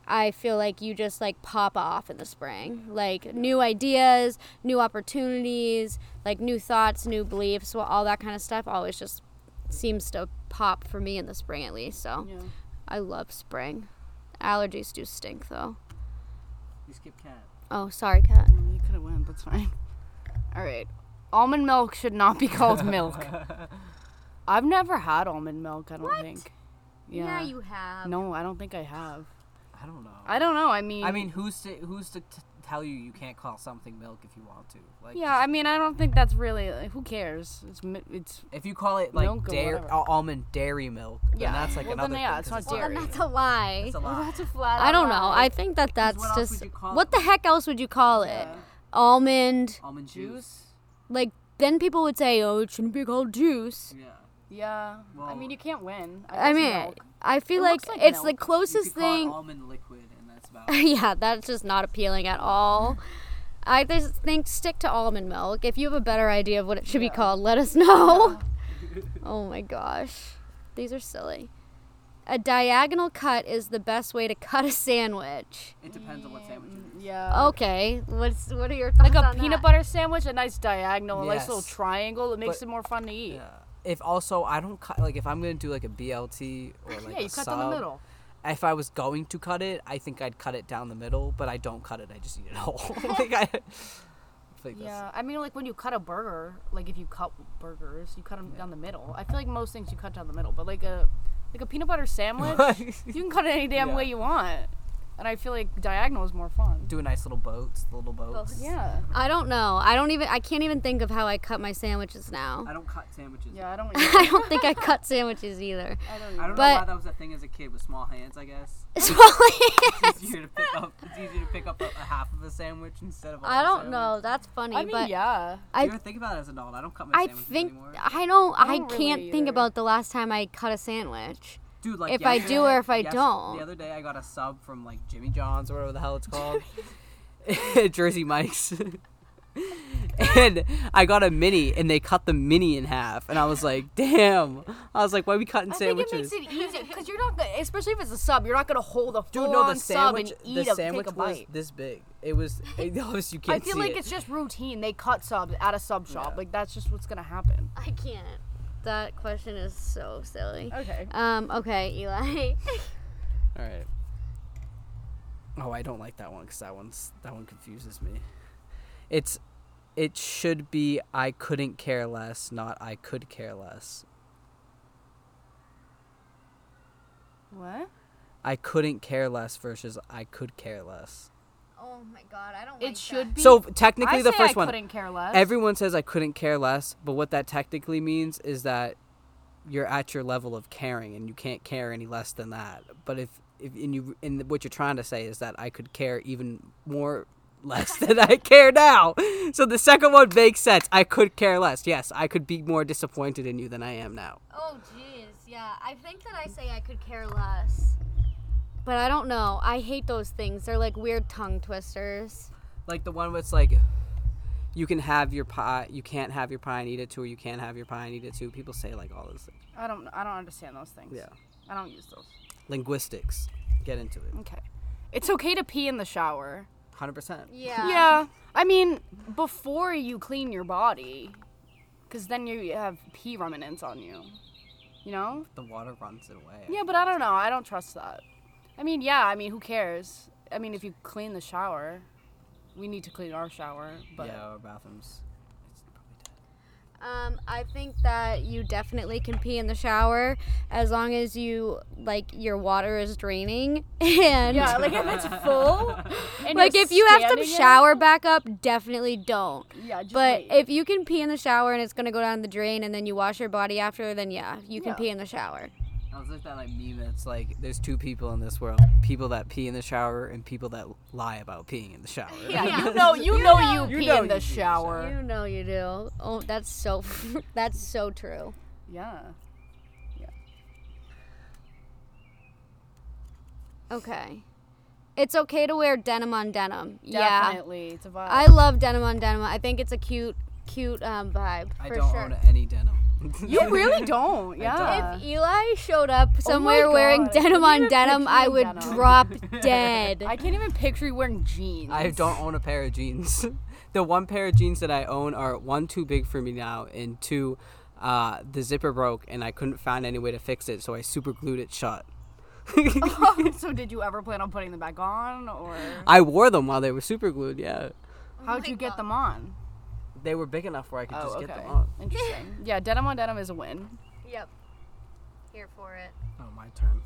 I feel like you just like pop off in the spring. Like new ideas, new opportunities, like new thoughts, new beliefs, well, all that kind of stuff always just seems to pop for me in the spring at least. So Yeah. I love spring. Allergies do stink though. You skip Kat. Oh, sorry, Kat. Mm, You could have went. That's fine. All right. Almond milk should not be called milk. I've never had almond milk. I don't What? think. Yeah. you have. No, I don't think I have. I don't know. I don't know. I mean. I mean, who's to who's to t- tell you you can't call something milk if you want to? Like, Yeah, I mean, I don't think that's really. Like, who cares? It's mi- it's. if you call it like dairy, uh, almond dairy milk, Yeah. then that's like Well, another then, yeah, thing, it's 'cause not Well, then dairy. that's a lie. It's a lie. That's a flat. I don't know. I think that that's what just would you call what the heck else would you call it? Yeah. almond. Almond juice. Like then people would say, "Oh, it shouldn't be called juice." Yeah. Yeah. I mean, you can't win. I guess mean, milk. I feel It like, like it's the milk. You closest could call it thing. almond liquid, and that's about. yeah, that's just not appealing at all. I just think stick to almond milk. If you have a better idea of what it should be called, let us know. oh my gosh. These are silly. A diagonal cut is the best way to cut a sandwich. It depends on what mm, sandwich it is. Yeah. Okay, what's what are your thoughts Like a on peanut that? butter sandwich, a nice diagonal, a nice little triangle. It makes But- it more fun to eat. Yeah. If also I don't cut like if I'm gonna do like a BLT or like Yeah, a you cut sub, down the middle. If I was going to cut it, I think I'd cut it down the middle, but I don't cut it. I just eat it whole. like I, I think that's- Yeah, I mean, like when you cut a burger, like if you cut burgers, you cut them down the middle. I feel like most things you cut down the middle, but like a like a peanut butter sandwich, you can cut it any damn Yeah. way you want. And I feel like diagonal is more fun. do a nice little boats, the little boats. Yeah. I don't know. I don't even I can't even think of how I cut my sandwiches now. I don't cut sandwiches. Yeah, I don't. I don't think I cut sandwiches either. I don't. I don't know But- why that was a thing as a kid with small hands. I guess Small it's easier to pick up. It's easier to pick up a, a half of a sandwich instead of. a I don't sandwich. know. That's funny, I mean, but yeah. Do I you ever think about it as an adult? I don't cut my I sandwiches think anymore. I don't. I I, don't I can't really think about the last time I cut a sandwich. Dude, like if I do or if I yesterday- don't. The other day I got a sub from like Jimmy John's or whatever the hell it's called, Jersey Mike's. and I got a mini, and they cut the mini in half, and I was like, "Damn!" I was like, "Why are we cutting I think sandwiches?" it makes it easier because you're not, gonna, especially if it's a sub, you're not gonna hold a Dude, full no, on the sub sandwich, and the eat a sandwich take a was bite. this big. It was, it was you can't I feel see like it. it's just routine. They cut subs at a sub shop. Yeah. Like that's just what's gonna happen. I can't. That question is so silly. Okay. Um. Okay, Eli. All right. Oh, I don't like that one because that one's that one confuses me. It's, it should be I couldn't care less, not I could care less. What? I couldn't care less versus I could care less. Oh my god, I don't. It should be. So technically, I the say first I one, couldn't care less. everyone says I couldn't care less, but what that technically means is that you're at your level of caring and you can't care any less than that. But if if and you and what you're trying to say is that I could care even more less than I care now. So the second one makes sense. I could care less. Yes, I could be more disappointed in you than I am now. Oh jeez, yeah. I think that I say I could care less. But I don't know. I hate those things. They're like weird tongue twisters. Like the one that's like you can have your pie, you can't have your pie and eat it too, or you can't have your pie and eat it too. People say like all those things. I don't. I don't understand those things. Yeah. I don't use those. Linguistics. Get into it. Okay. It's okay to pee in the shower. 100%. Yeah. Yeah. I mean, before you clean your body, because then you have pee remnants on you. You know? The water runs it away. Yeah, but I don't know. I don't trust that. I mean, yeah. I mean, who cares? I mean, if you clean the shower, we need to clean our shower. But yeah, our bathrooms. It's probably dead. Um, I think that you definitely can pee in the shower as long as you like your water is draining and yeah, like if it's full. And like if you have some standing in it, shower backup, definitely don't. Yeah, just But wait. if you can pee in the shower and it's gonna go down the drain and then you wash your body after, then yeah, you can Yeah. pee in the shower. I was like that like meme that's like there's two people in this world. People that pee in the shower and people that lie about peeing in the shower. yeah, you know, you know, you You pee know in the you pee in the shower. You know you do. Oh, that's so that's so true. Yeah. Yeah. Okay. It's okay to wear denim on denim. Yeah. Definitely, it's a vibe. I love denim on denim. I think it's a cute, cute um, vibe I for don't sure. own any denim. you really don't. Yeah. If Eli showed up Oh somewhere wearing God, denim on denim, I would denim. drop dead. I can't even picture you wearing jeans. I don't own a pair of jeans. the one pair of jeans that I own are one too big for me now, and two, uh, the zipper broke and I couldn't find any way to fix it, so I super glued it shut. so did you ever plan on putting them back on, or I wore them while they were super glued. Yeah, how'd my you get them on? They were big enough where I could Oh, just okay. get them on. Interesting. yeah, denim on denim is a win. Yep. Here for it. Oh, my turn.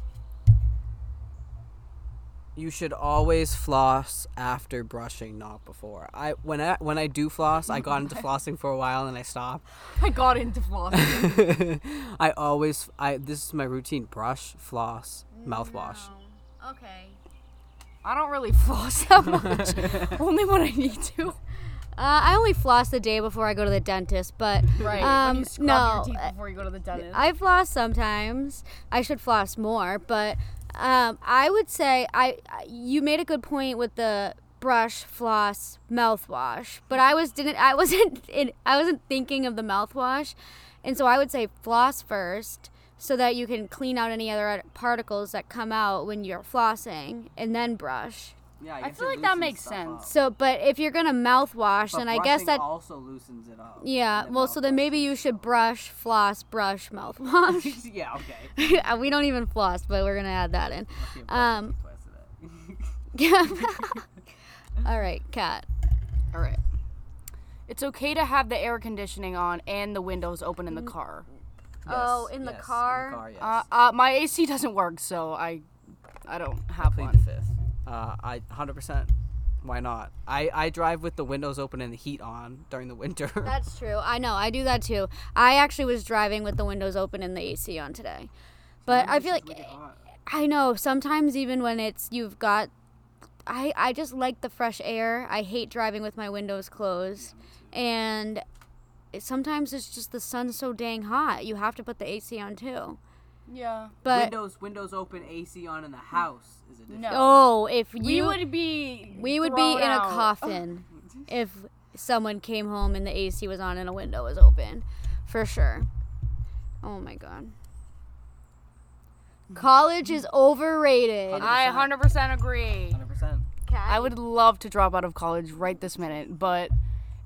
You should always floss after brushing, not before. I when I when I do floss, I got into flossing for a while and I stopped. I got into flossing. I always I this is my routine: brush, floss, mouthwash. Okay. I don't really floss that much. Only when I need to. Uh, I only floss the day before I go to the dentist, but Right. Um, when you scrub no, your teeth uh, before you go to the dentist. I floss sometimes. I should floss more, but um, I would say I I- you made a good point with the brush, floss, mouthwash. But I was didn't I wasn't in, I wasn't thinking of the mouthwash, and so I would say floss first. So that you can clean out any other particles that come out when you're flossing, and then brush. Yeah, I feel like that makes sense. So, but if you're gonna mouthwash, then I guess that also loosens it up. yeah. Well, so then maybe you should brush, floss, brush, mouthwash. yeah, okay. we don't even floss, but we're gonna add that in. Um, all right, Kat. All right. It's okay to have the air conditioning on and the windows open in the car. Oh, in the car? In the car, yes. Uh, uh, my AC doesn't work, so I, I don't have plead one. the fifth. Uh, I 100%. Why not? I, I drive with the windows open and the heat on during the winter. That's true. I know. I do that too. I actually was driving with the windows open and the AC on today, but I feel like I know sometimes even when it's you've got. I, I just like the fresh air. I hate driving with my windows closed. And sometimes it's just the sun's so dang hot. You have to put the AC on too. Yeah. But windows windows open, AC on in the house is a different. No. oh, if you we would be. we would be thrown in a coffin if someone came home and the AC was on and a window was open, for sure. Oh my god. College is overrated. I 100% agree. 100%. I would love to drop out of college right this minute, but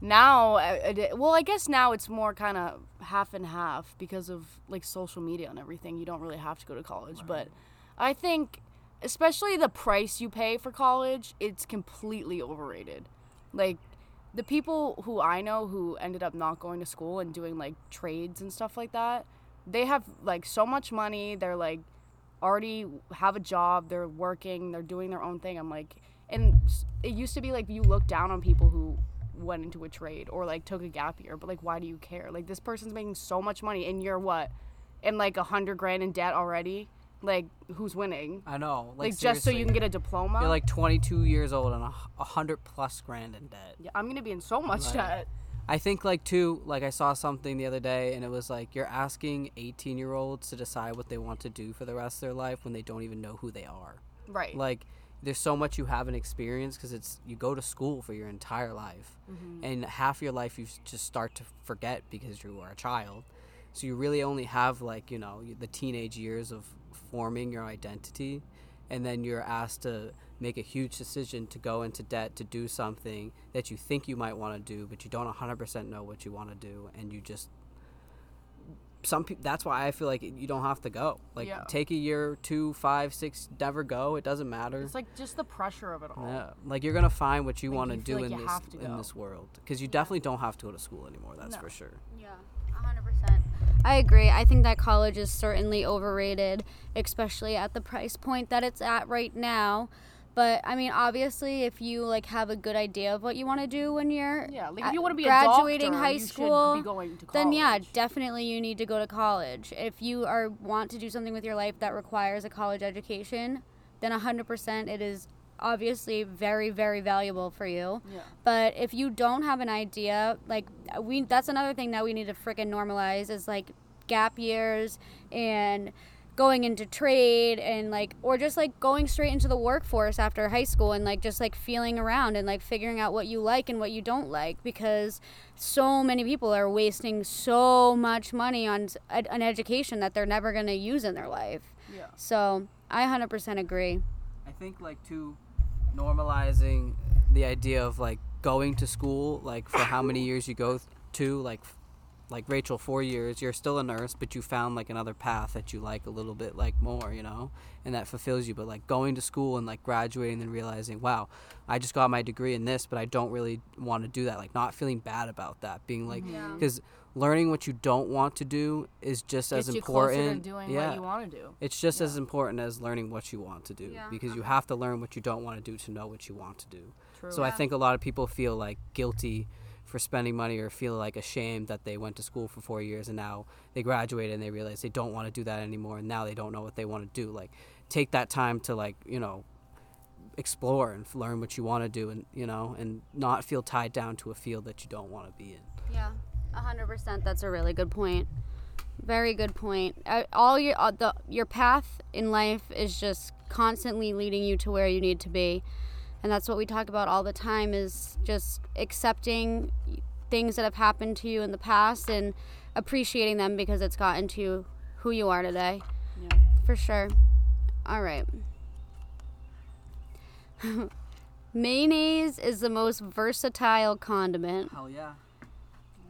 now, uh, well, I guess now it's more kind of half and half because of like social media and everything. You don't really have to go to college, but I think, especially the price you pay for college, it's completely overrated. Like, the people who I know who ended up not going to school and doing like trades and stuff like that, they have like so much money. They're like already have a job, they're working, they're doing their own thing. I'm like, and it used to be like you look down on people who went into a trade or like took a gap year, but like, why do you care? Like, this person's making so much money and you're what? In like a hundred grand in debt already? Like, who's winning? I know. Like, Like, just so you can get a diploma? You're like 22 years old and a hundred plus grand in debt. yeah, I'm gonna be in so much Right. debt. I think like too, like I saw something the other day and it was like you're asking 18 year olds to decide what they want to do for the rest of their life when they don't even know who they are. Right. Like there's so much you haven't experienced because it's you go to school for your entire life Mm-hmm. and half your life you just start to forget because you are a child. So you really only have like you know the teenage years of forming your identity, and then you're asked to make a huge decision to go into debt to do something that you think you might want to do, but you don't 100% know what you want to do, and you just some people. That's why I feel like you don't have to go. Like Yeah. take a year, two, five, six, never go. It doesn't matter. it's like just the pressure of it all. Yeah, like you're gonna find what you Like, want to do like in this in this world, because you definitely don't have to go to school anymore. That's No. for sure. Yeah, 100%. I agree. I think that college is certainly overrated, especially at the price point that it's at right now. But I mean, obviously, if you like have a good idea of what you want to do when you're Yeah, like if you want to be graduating a doctor, high school, be going to college. then yeah, definitely you need to go to college. If you are want to do something with your life that requires a college education, then 100% it is obviously very very valuable for you. Yeah. But if you don't have an idea, like we that's another thing that we need to freaking normalize is like gap years and going into trade and like or just like going straight into the workforce after high school and like just like feeling around and like figuring out what you like and what you don't like because so many people are wasting so much money on an education that they're never going to use in their life. Yeah. So, I 100% agree. I think like to normalizing the idea of like going to school like for how many years you go to like like Rachel 4 years you're still a nurse but you found like another path that you like a little bit like more you know and that fulfills you but like going to school and like graduating and realizing wow I just got my degree in this but I don't really want to do that like not feeling bad about that being like Yeah. cuz learning what you don't want to do is just as Gets you closer important to doing yeah what you want to do. it's just as important as learning what you want to do Yeah. because you have to learn what you don't want to do to know what you want to do. True. So I think a lot of people feel like guilty for spending money or feel like ashamed that they went to school for 4 years and now they graduated and they realize they don't want to do that anymore and now they don't know what they want to do. Like take that time to like, you know, explore and learn what you want to do and you know and not feel tied down to a field that you don't want to be in Yeah, a hundred percent. That's a really good point. Very good point. Uh, all your uh, the your path in life is just constantly leading you to where you need to be, and that's what we talk about all the time. Is just accepting things that have happened to you in the past and appreciating them because it's gotten to who you are today. Yeah. For sure. All right. Mayonnaise is the most versatile condiment. Hell yeah.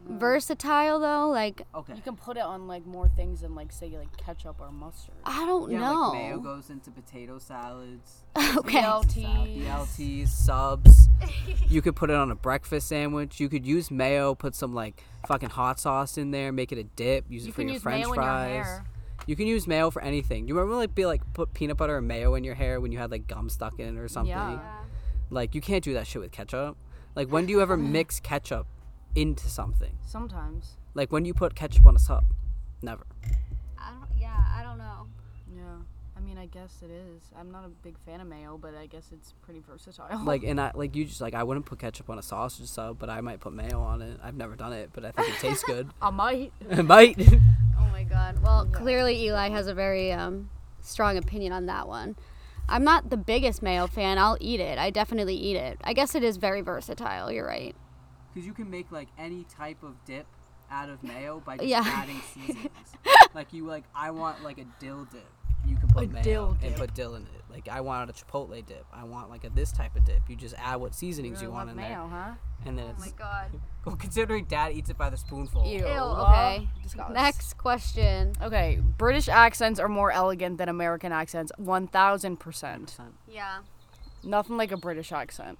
Versatile though, like Okay. You can put it on like more things than like say like ketchup or mustard. I don't yeah, know. like mayo goes into potato salads, okay. BLT. BLTs, subs. you could put it on a breakfast sandwich. You could use mayo, put some like fucking hot sauce in there, make it a dip, use You it for can your use french mayo in your fries. hair. You can use mayo for anything. You remember like be like put peanut butter and mayo in your hair when you had like gum stuck in it or something? Yeah. Like you can't do that shit with ketchup. Like when do you ever mix ketchup into something? Sometimes. Like when you put ketchup on a sub? Never. I don't, yeah, I don't know. Yeah. I mean, I guess it is. I'm not a big fan of mayo, but I guess it's pretty versatile. Like and I like you just like I wouldn't put ketchup on a sausage sub, but I might put mayo on it. I've never done it, but I think it tastes good. I might. I might. Oh my god. Well, clearly Eli has a very um, strong opinion on that one. I'm not the biggest mayo fan. I'll eat it. I definitely eat it. I guess it is very versatile. You're right. Because you can make like any type of dip out of mayo by just Yeah. adding seasonings. like you like, I want like a dill dip. You can put A mayo dill and put dill in it. Like I wanted a chipotle dip. I want like a this type of dip. You just add what seasonings you Really want love in mayo, huh? there, and then Oh my it's god. Well, considering Dad eats it by the spoonful. Ew. Ew, okay. disgust. Next question. Okay, British accents are more elegant than American accents. 1000%. Yeah, Nothing like a British accent.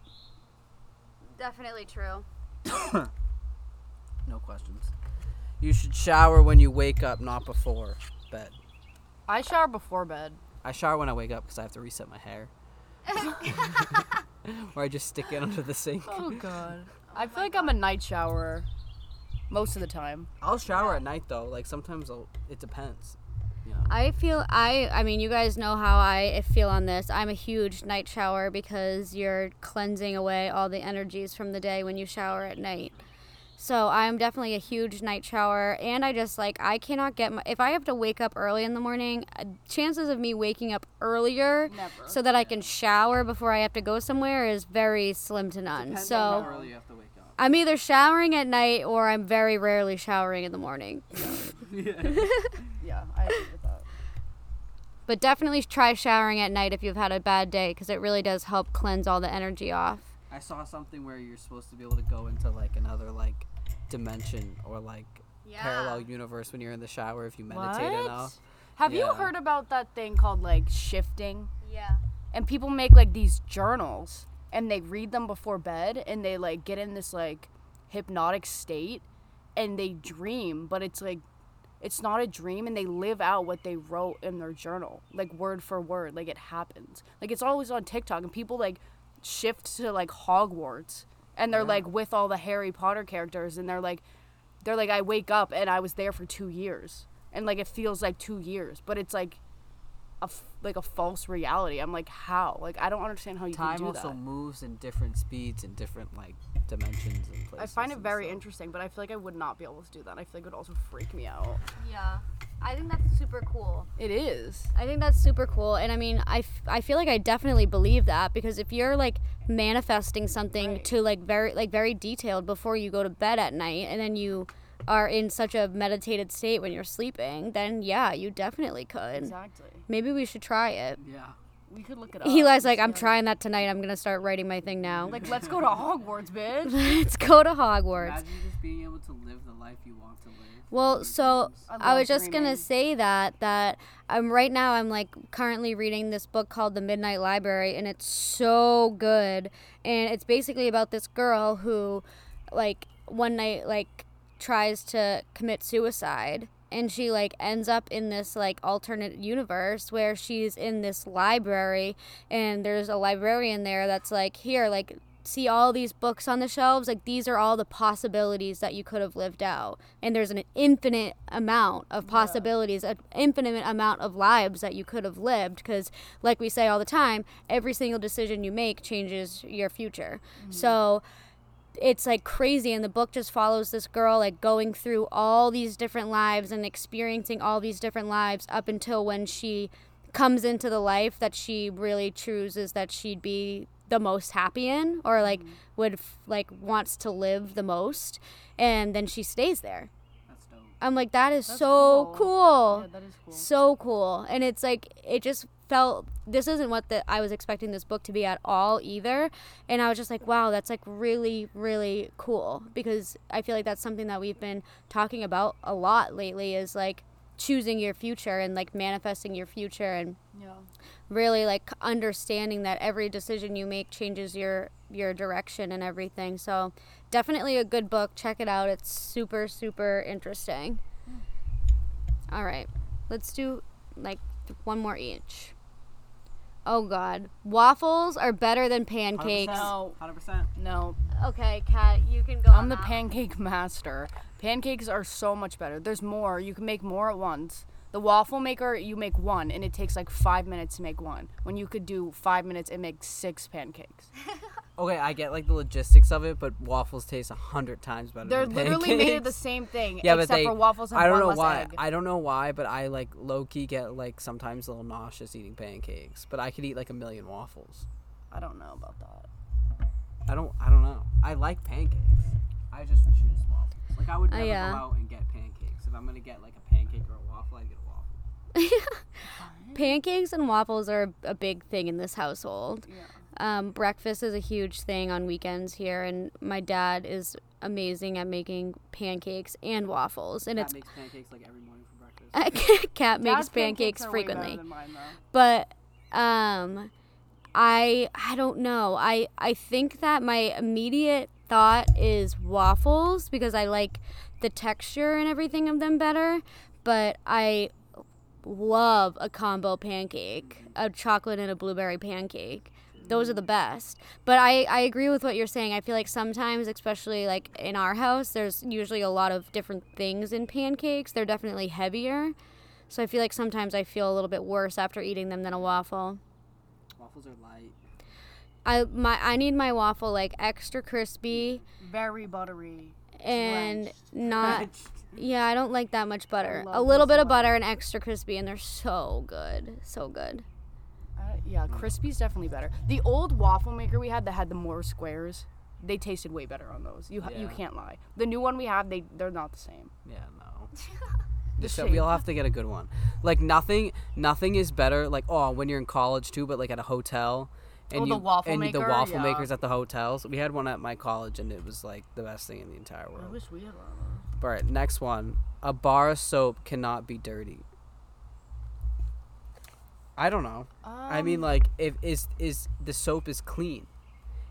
definitely true. no questions. You should shower when you wake up, not before bed. I shower before bed. I shower when I wake up because I have to reset my hair. or I just stick it under the sink. Oh, God. I feel like I'm a night showerer most of the time. I'll shower at night though. Like sometimes I'll. It depends. Know. I feel I I mean you guys know how I feel on this. I'm a huge night shower because you're cleansing away all the energies from the day when you shower at night. So I'm definitely a huge night shower and I just like I cannot get my if I have to wake up early in the morning, uh, chances of me waking up earlier Never. so that I can shower before I have to go somewhere is very slim to none. so early you have to wake up. I'm either showering at night or I'm very rarely showering in the morning. Yeah, I agree with that. But definitely try showering at night if you've had a bad day because it really does help cleanse all the energy off. I saw something where you're supposed to be able to go into like another like dimension or like parallel universe when you're in the shower if you meditate What? enough. Have you heard about that thing called like shifting? Yeah. And people make like these journals and they read them before bed and they like get in this like hypnotic state and they dream, but it's like it's not a dream and they live out what they wrote in their journal, like word for word, like it happens. Like it's always on TikTok and people like shift to like Hogwarts and they're like with all the Harry Potter characters and they're like they're like I wake up and I was there for 2 years. And like it feels like 2 years, but it's like a f- like a false reality. I'm like, how? Like, I don't understand how you Time can do that. Time also that. moves in different speeds and different like dimensions and places. I find it very stuff. interesting, but I feel like I would not be able to do that. I feel like it would also freak me out. Yeah. I think that's super cool. It is. I think that's super cool. And I mean, I, f- I feel like I definitely believe that because if you're like manifesting something Right. to like very like very detailed before you go to bed at night and then you are in such a meditated state when you're sleeping, then yeah, you definitely could. Exactly. Maybe we should try it. Yeah. We could look it up. Eli's like, I'm Yeah. trying that tonight. I'm gonna start writing my thing now. Like, let's go to Hogwarts, bitch. Let's go to Hogwarts. Imagine just being able to live the life you want to live. Well, so I I, was just gonna say that that I'm right now I'm like currently reading this book called The Midnight Library and it's so good and it's basically about this girl who like one night like tries to commit suicide and she like ends up in this like alternate universe where she's in this library and there's a librarian there that's like here like see all these books on the shelves, like these are all the possibilities that you could have lived out. And there's an infinite amount of possibilities, an infinite amount of lives that you could have lived because like we say all the time, every single decision you make changes your future. Mm-hmm. So it's like crazy and the book just follows this girl like going through all these different lives and experiencing all these different lives up until when she comes into the life that she really chooses that she'd be the most happy in or like mm-hmm. would f- like wants to live the most and then she stays there. I'm like that is That's so cool. cool. Yeah, that is cool. so cool. And it's like it just felt this isn't what the, i was expecting this book to be at all either. And i was just like wow that's like really really cool. Because i feel like that's something that we've been talking about a lot lately is like choosing your future and like manifesting your future and Yeah. really like understanding that every decision you make changes your your direction and everything. So definitely a good book. Check it out. It's super super interesting. All right. Let's do like one more each oh god waffles are better than pancakes No. Hundred percent. No. okay kat you can go I'm on the that. pancake master. Pancakes are so much better. There's more. You can make more at once. The waffle maker, you make one, and it takes like five minutes to make one. When you could do five minutes and make six pancakes. Okay, I get like the logistics of it, but waffles taste a hundred times better. They're than literally made of the same thing, Yeah, except but they. for waffles have I don't one know less why. egg. I don't know why, but I like low key get like sometimes a little nauseous eating pancakes. But I could eat like a million waffles. I don't know about that. I don't. I don't know. I like pancakes. I just would choose waffles. Like I would Oh, never yeah. go out and get pancakes. If I'm gonna get like a pancake or a waffle, I'd get a waffle. pancakes and waffles are a big thing in this household Yeah. Um, breakfast is a huge thing on weekends here, and my dad is amazing at making pancakes and waffles. And Kat it's makes pancakes like every morning for breakfast. Kat makes Dad's pancakes are way frequently, than mine, but um, I I don't know. I I think that my immediate thought is waffles because I like the texture and everything of them better. But I love a combo pancake, a chocolate and a blueberry pancake. Those are the best. But I, I agree with what you're saying. I feel like sometimes, especially like in our house, there's usually a lot of different things in pancakes. They're definitely heavier. So I feel like sometimes I feel a little bit worse after eating them than a waffle. Waffles are light. I my I need my waffle like extra crispy Very buttery. and Drenched. not yeah, I don't like that much butter. A little bit of butter butter. and extra crispy and they're so good. So good. Yeah, crispy's definitely better. The old waffle maker we had that had the more squares, they tasted way better on those. You ha- you Yeah. can't lie. The new one we have, they they're not the same. Yeah, no. The So shape. we'll have to get a good one. Like nothing, nothing is better. Like oh, when you're in college too, but like at a hotel, and Oh, you the waffle and maker? the waffle Yeah. makers at the hotels. We had one at my college, and it was like the best thing in the entire world. I world. wish we had one of those. All right, next one. A bar of soap cannot be dirty. I don't know. I mean, Um, like, if is is the soap is clean,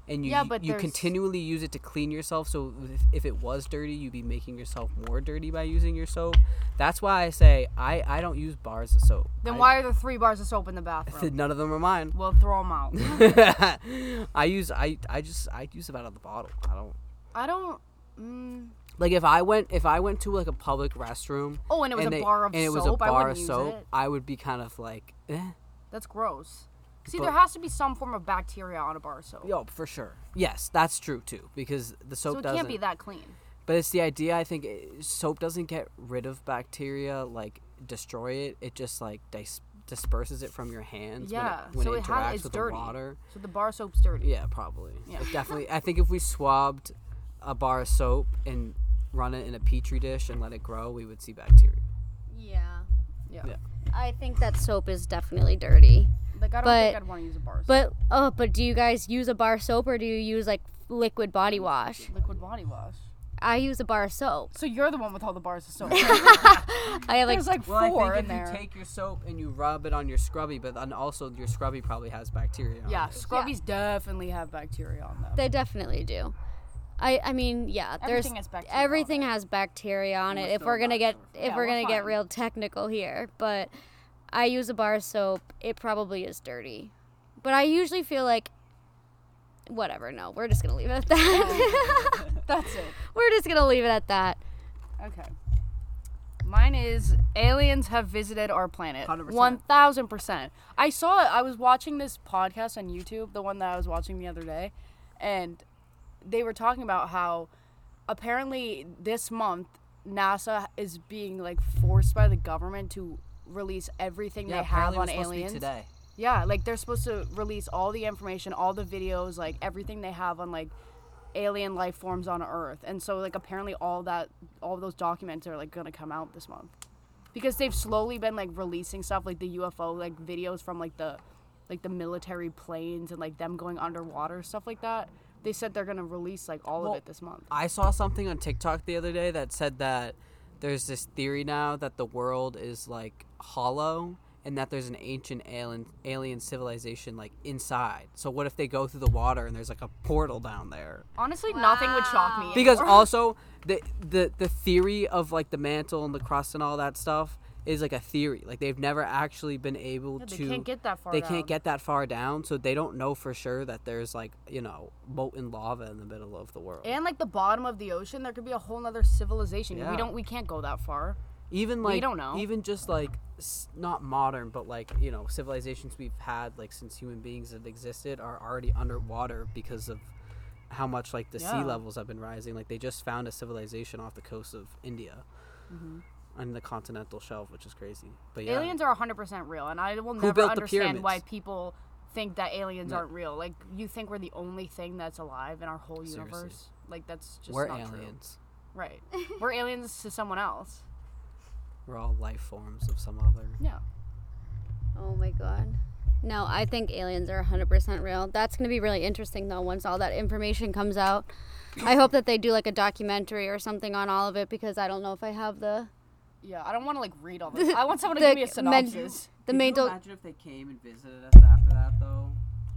and you Yeah, but you there's- continually use it to clean yourself. So if, if it was dirty, you'd be making yourself more dirty by using your soap. That's why I say I I don't use bars of soap. Then I- why are there three bars of soap in the bathroom? None of them are mine. we'll throw them out. I use I I just I use it out of the bottle. I don't I don't. Mm, like if I went if I went to like a public restroom oh, and it was and a they- bar of and it soap. was a I bar of soap. I would be kind of like, eh. That's gross. See, But- there has to be some form of bacteria on a bar of soap. Yo, for sure. Yes, that's true too because the soap so it doesn't. can't be that clean. But it's the idea. I think eh, soap doesn't get rid of bacteria, like destroy it. It just like dis- disperses it from your hands Yeah, when it, when so it it interacts has- it's with dirty. the water. So the bar soap's dirty. Yeah, probably. Yeah. It definitely. I think if we swabbed a bar of soap and run it in a petri dish and let it grow, we would see bacteria. Yeah. Yeah. Yeah. I think that soap is definitely dirty. Like I don't But- think I'd want to use a bar soap. But oh, but do you guys use a bar soap or do you use like liquid body wash? liquid body wash. I use a bar soap. So you're the one with all the bars of soap. I have like There's like Well, I four think in if there. you take your soap and you rub it on your scrubby, but then also your scrubby probably has bacteria. on yeah, it. scrubbies definitely have bacteria on them. they definitely do. I I mean yeah, there's Everything has bacteria on everything it. has bacteria on it. If we're gonna get if Yeah, we're we're gonna get real technical here, but I use a bar soap. It probably is dirty, but I usually feel like whatever. No, we're just gonna leave it at that. That's it. we're just gonna leave it at that. Okay. Mine is aliens have visited our planet. 100%. One thousand percent. I saw it. I was watching this podcast on YouTube, the one that I was watching the other day, and they were talking about how apparently this month NASA is being like forced by the government to release everything Yeah, they have on supposed to aliens. today. Yeah, like they're supposed to release all the information, all the videos, like everything they have on like alien life forms on Earth. And so like apparently all that all those documents are like gonna come out this month. Because they've slowly been like releasing stuff like the UFO like videos from like the like the military planes and like them going underwater, stuff like that. They said they're gonna release like all Well, of it this month. I saw something on TikTok the other day that said that there's this theory now that the world is like hollow and that there's an ancient alien alien civilization like inside. So what if they go through the water and there's like a portal down there? Honestly, nothing would shock me. Wow. Because anymore. also the the the theory of like the mantle and the crust and all that stuff is like a theory. Like they've never actually been able Yeah, to they can't get that far they down. can't get that far down, so they don't know for sure that there's like, you know, molten lava in the middle of the world. and like the bottom of the ocean, there could be a whole other civilization. Yeah. We don't we can't go that far. even like We don't know. even just like not modern but like you know civilizations we've had like since human beings have existed are already underwater because of how much like the sea levels have been rising like they just found a civilization off the coast of india mm-hmm. On the continental shelf which is crazy but yeah Aliens are 100% real, and I will Who never understand why people think that aliens No. aren't real. Like, you think we're the only thing that's alive in our whole Seriously. universe? Like, that's just we're not aliens true. Right. we're aliens to someone else. we're all life forms of some other Yeah. Oh my god. No, I think aliens are 100% real. That's going to be really interesting though once all that information comes out. I hope that they do like a documentary or something on all of it because I don't know if I have the Yeah, I don't want to, like, read all this. I want someone to The give me a men- synopsis. the main do- imagine if they came and visited us after that though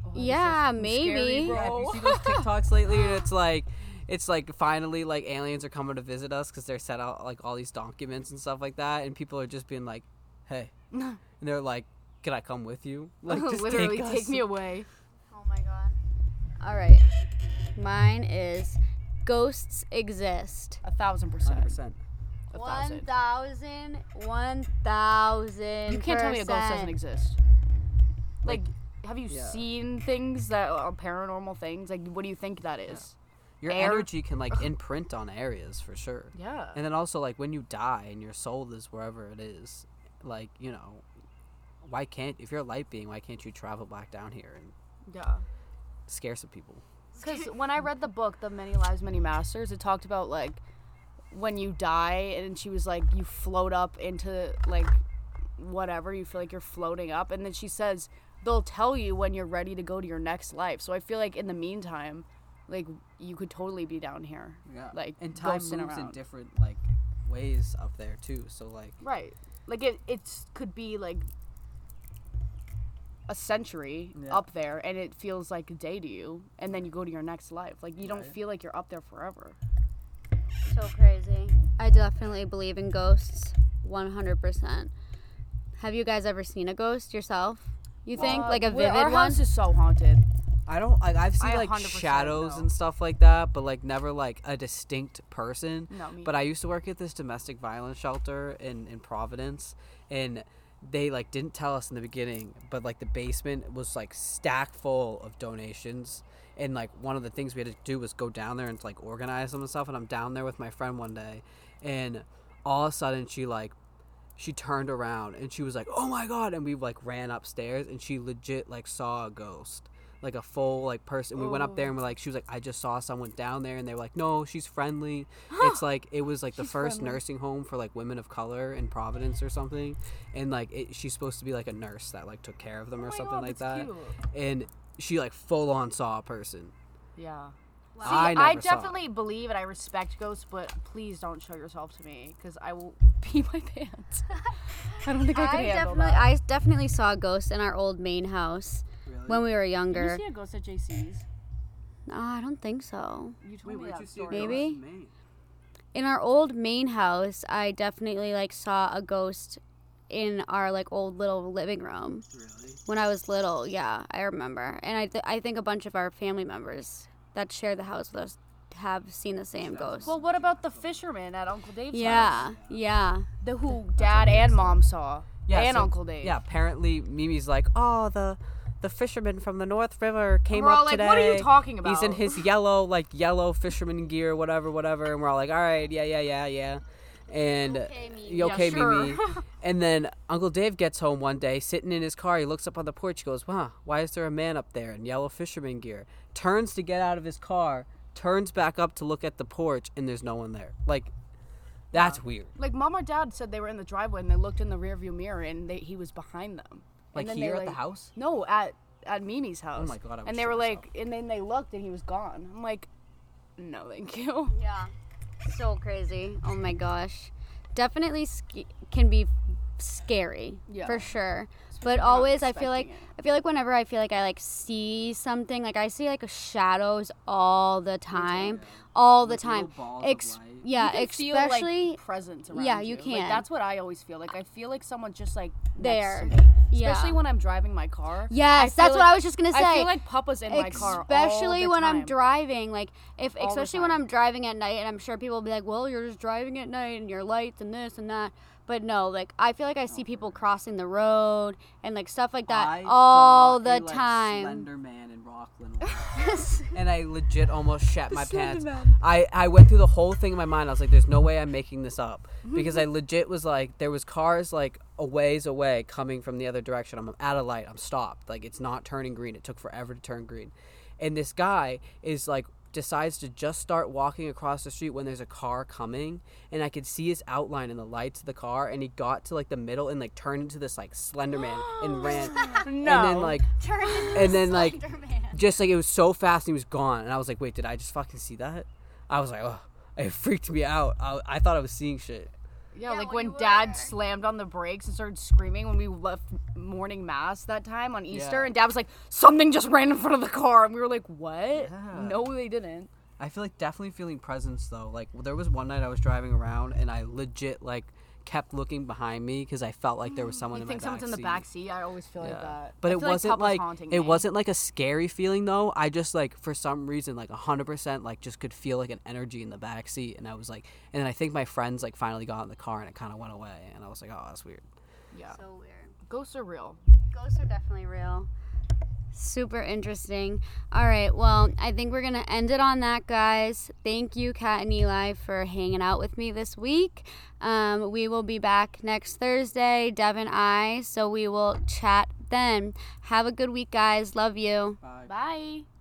Oh, that'd so Yeah, maybe. scary, Yeah, if bro. you see those TikToks lately, and it's like, it's like finally like aliens are coming to visit us because they're set out like all these documents and stuff like that, and people are just being like, "Hey," and they're like, "Can I come with you?" Like, just Literally, take, take, us. me away. Oh my god. All right. Mine is ghosts exist. A thousand percent. 100%. A One thousand. thousand, one thousand. You can't tell me a ghost doesn't exist. Like, have you yeah. seen things that are paranormal things? Like, what do you think that is? Your Air- energy can like imprint on areas for sure. Yeah. And then also like when you die and your soul is wherever it is, like you know, why can't if you're a light being, why can't you travel back down here and Yeah. scare some people? Because when I read the book, The Many Lives, Many Masters, it talked about like when you die, and she was like, you float up into like whatever, you feel like you're floating up. And then she says, they'll tell you when you're ready to go to your next life. So I feel like in the meantime, like you could totally be down here. Yeah. Like, and time moves in different like ways up there too. So like Right. Like it it's could be like a century Yeah. up there and it feels like a day to you and then you go to your next life. Like you don't feel like you're up there forever. So crazy. I definitely believe in ghosts 100%. Have you guys ever seen a ghost yourself? You think? Uh, like a where- vivid our one? house is so haunted. I don't like I've seen I like 100% shadows know. and stuff like that, but like never like a distinct person. No, me But I used to work at this domestic violence shelter in in Providence, and they like didn't tell us in the beginning, but like the basement was like stacked full of donations. And like one of the things we had to do was go down there and like organize them and stuff. And I'm down there with my friend one day, and all of a sudden she like she turned around and she was like, "Oh my god!" And we like ran upstairs, and she legit like saw a ghost, like a full like person. We went up there and we're oh. like, she was like, "I just saw someone down there," and they were like, "No, she's friendly." it's like it was like the She's first friendly. nursing home for like women of color in Providence or something, and like it, she's supposed to be like a nurse that like took care of them oh or Oh my something God, like that. cute. And she like full on saw a person. Yeah. See, I I, never saw definitely believe and I respect ghosts, but please don't show yourself to me because I will pee my pants. I don't think I, can I handle definitely, that. I definitely saw a ghost in our old main house Really? when we were Did you younger. see a ghost at JC's? No, I don't think so. You told Wait, me where'd that you story. Maybe? In our old main house, I definitely like saw a ghost in our like old little living room Really? when I was little. Yeah, I remember, and I th- I think a bunch of our family members that share the house with us have seen the same ghost. Well, what about the fisherman at Uncle Dave's yeah, house? yeah. The who dad and mom saw. and so- Uncle Dave. Yeah, apparently Mimi's like, oh, the the fisherman from the North River came we're up all like, today. "What are you talking about? He's in his yellow, like yellow fisherman gear, whatever, whatever. And we're all like, all right, yeah, yeah, yeah, yeah. And Okay, Mimi. you okay, Yeah, sure. Mimi? and then Uncle Dave gets home one day, sitting in his car. He looks up on the porch. He goes, "Wow, why is there a man up there in yellow fisherman gear?" Turns to get out of his car, turns back up to look at the porch, and there's no one there. Like, that's weird. Like mom or dad said they were in the driveway and they looked in the rearview mirror and they, he was behind them. Like and then here they, at the house? No, at at Mimi's oh house. Oh my God, I would and they shit were myself. like, and then they looked and he was gone. I'm like, no, thank you. Yeah. So crazy. Oh my gosh. Definitely sk- can be scary Yeah. for sure. Especially But if you're not always I feel like expecting I feel like whenever I feel like I like see something, like I see like shadows all the time. All the Like time. little balls of Ex-. Yeah, you can feel, especially like, presence around yeah, you Like, can. that's what I always feel. Like I feel like someone just like There. Next to me. Yeah. Especially when I'm driving my car. Yes, that's what I was just gonna say. I feel like Papa's in my car. especially when I'm driving. Like if All especially when. I'm driving at night, and I'm sure people will be like, "Well, you're just driving at night, and your lights and this and that." But no, like I feel like I see people crossing the road and like stuff like that I all saw the a, like, time. Slender man in Rockland, and I legit almost shat my pants. Slender Man. I I went through the whole thing in my mind. I was like, "There's no way I'm making this up," because I legit was like, there was cars like a ways away coming from the other direction. I'm at a light. I'm stopped. Like it's not turning green. It took forever to turn green, and this guy is like decides to just start walking across the street when there's a car coming and I could see his outline in the lights of the car and he got to like the middle and like turned into this like slender man and ran. No. and then like turned into And then, like, Man. just like it was so fast and he was gone and I was like wait did I just fucking see that? I was like oh it freaked me out. I, I thought I was seeing shit Yeah, Yeah, like when when Dad were- slammed on the brakes and started screaming when we left morning mass that time on Easter, Yeah. and Dad was like, "Something just ran in front of the car," and we were like, "What? Yeah. No, they didn't." I feel like definitely feeling presence though like there was one night I was driving around and I legit like kept looking behind me because I felt like there was someone You in think my someone's in the backseat. back seat? I always feel like that. But I it wasn't Papa's like, haunting it me. wasn't like a scary feeling though. I just like for some reason like hundred percent like just could feel like an energy in the back seat, and I was like, and then I think my friends like finally got in the car and it kind of went away, and I was like, oh, that's weird. Yeah, So weird. ghosts are real. Ghosts are definitely real. Super interesting. All right, well, I think we're going to end it on that, guys. Thank you, Kat and Eli, for hanging out with me this week. Um, we will be back next Thursday, Dev and I, so we will chat then. Have a good week, guys. Love you. Bye.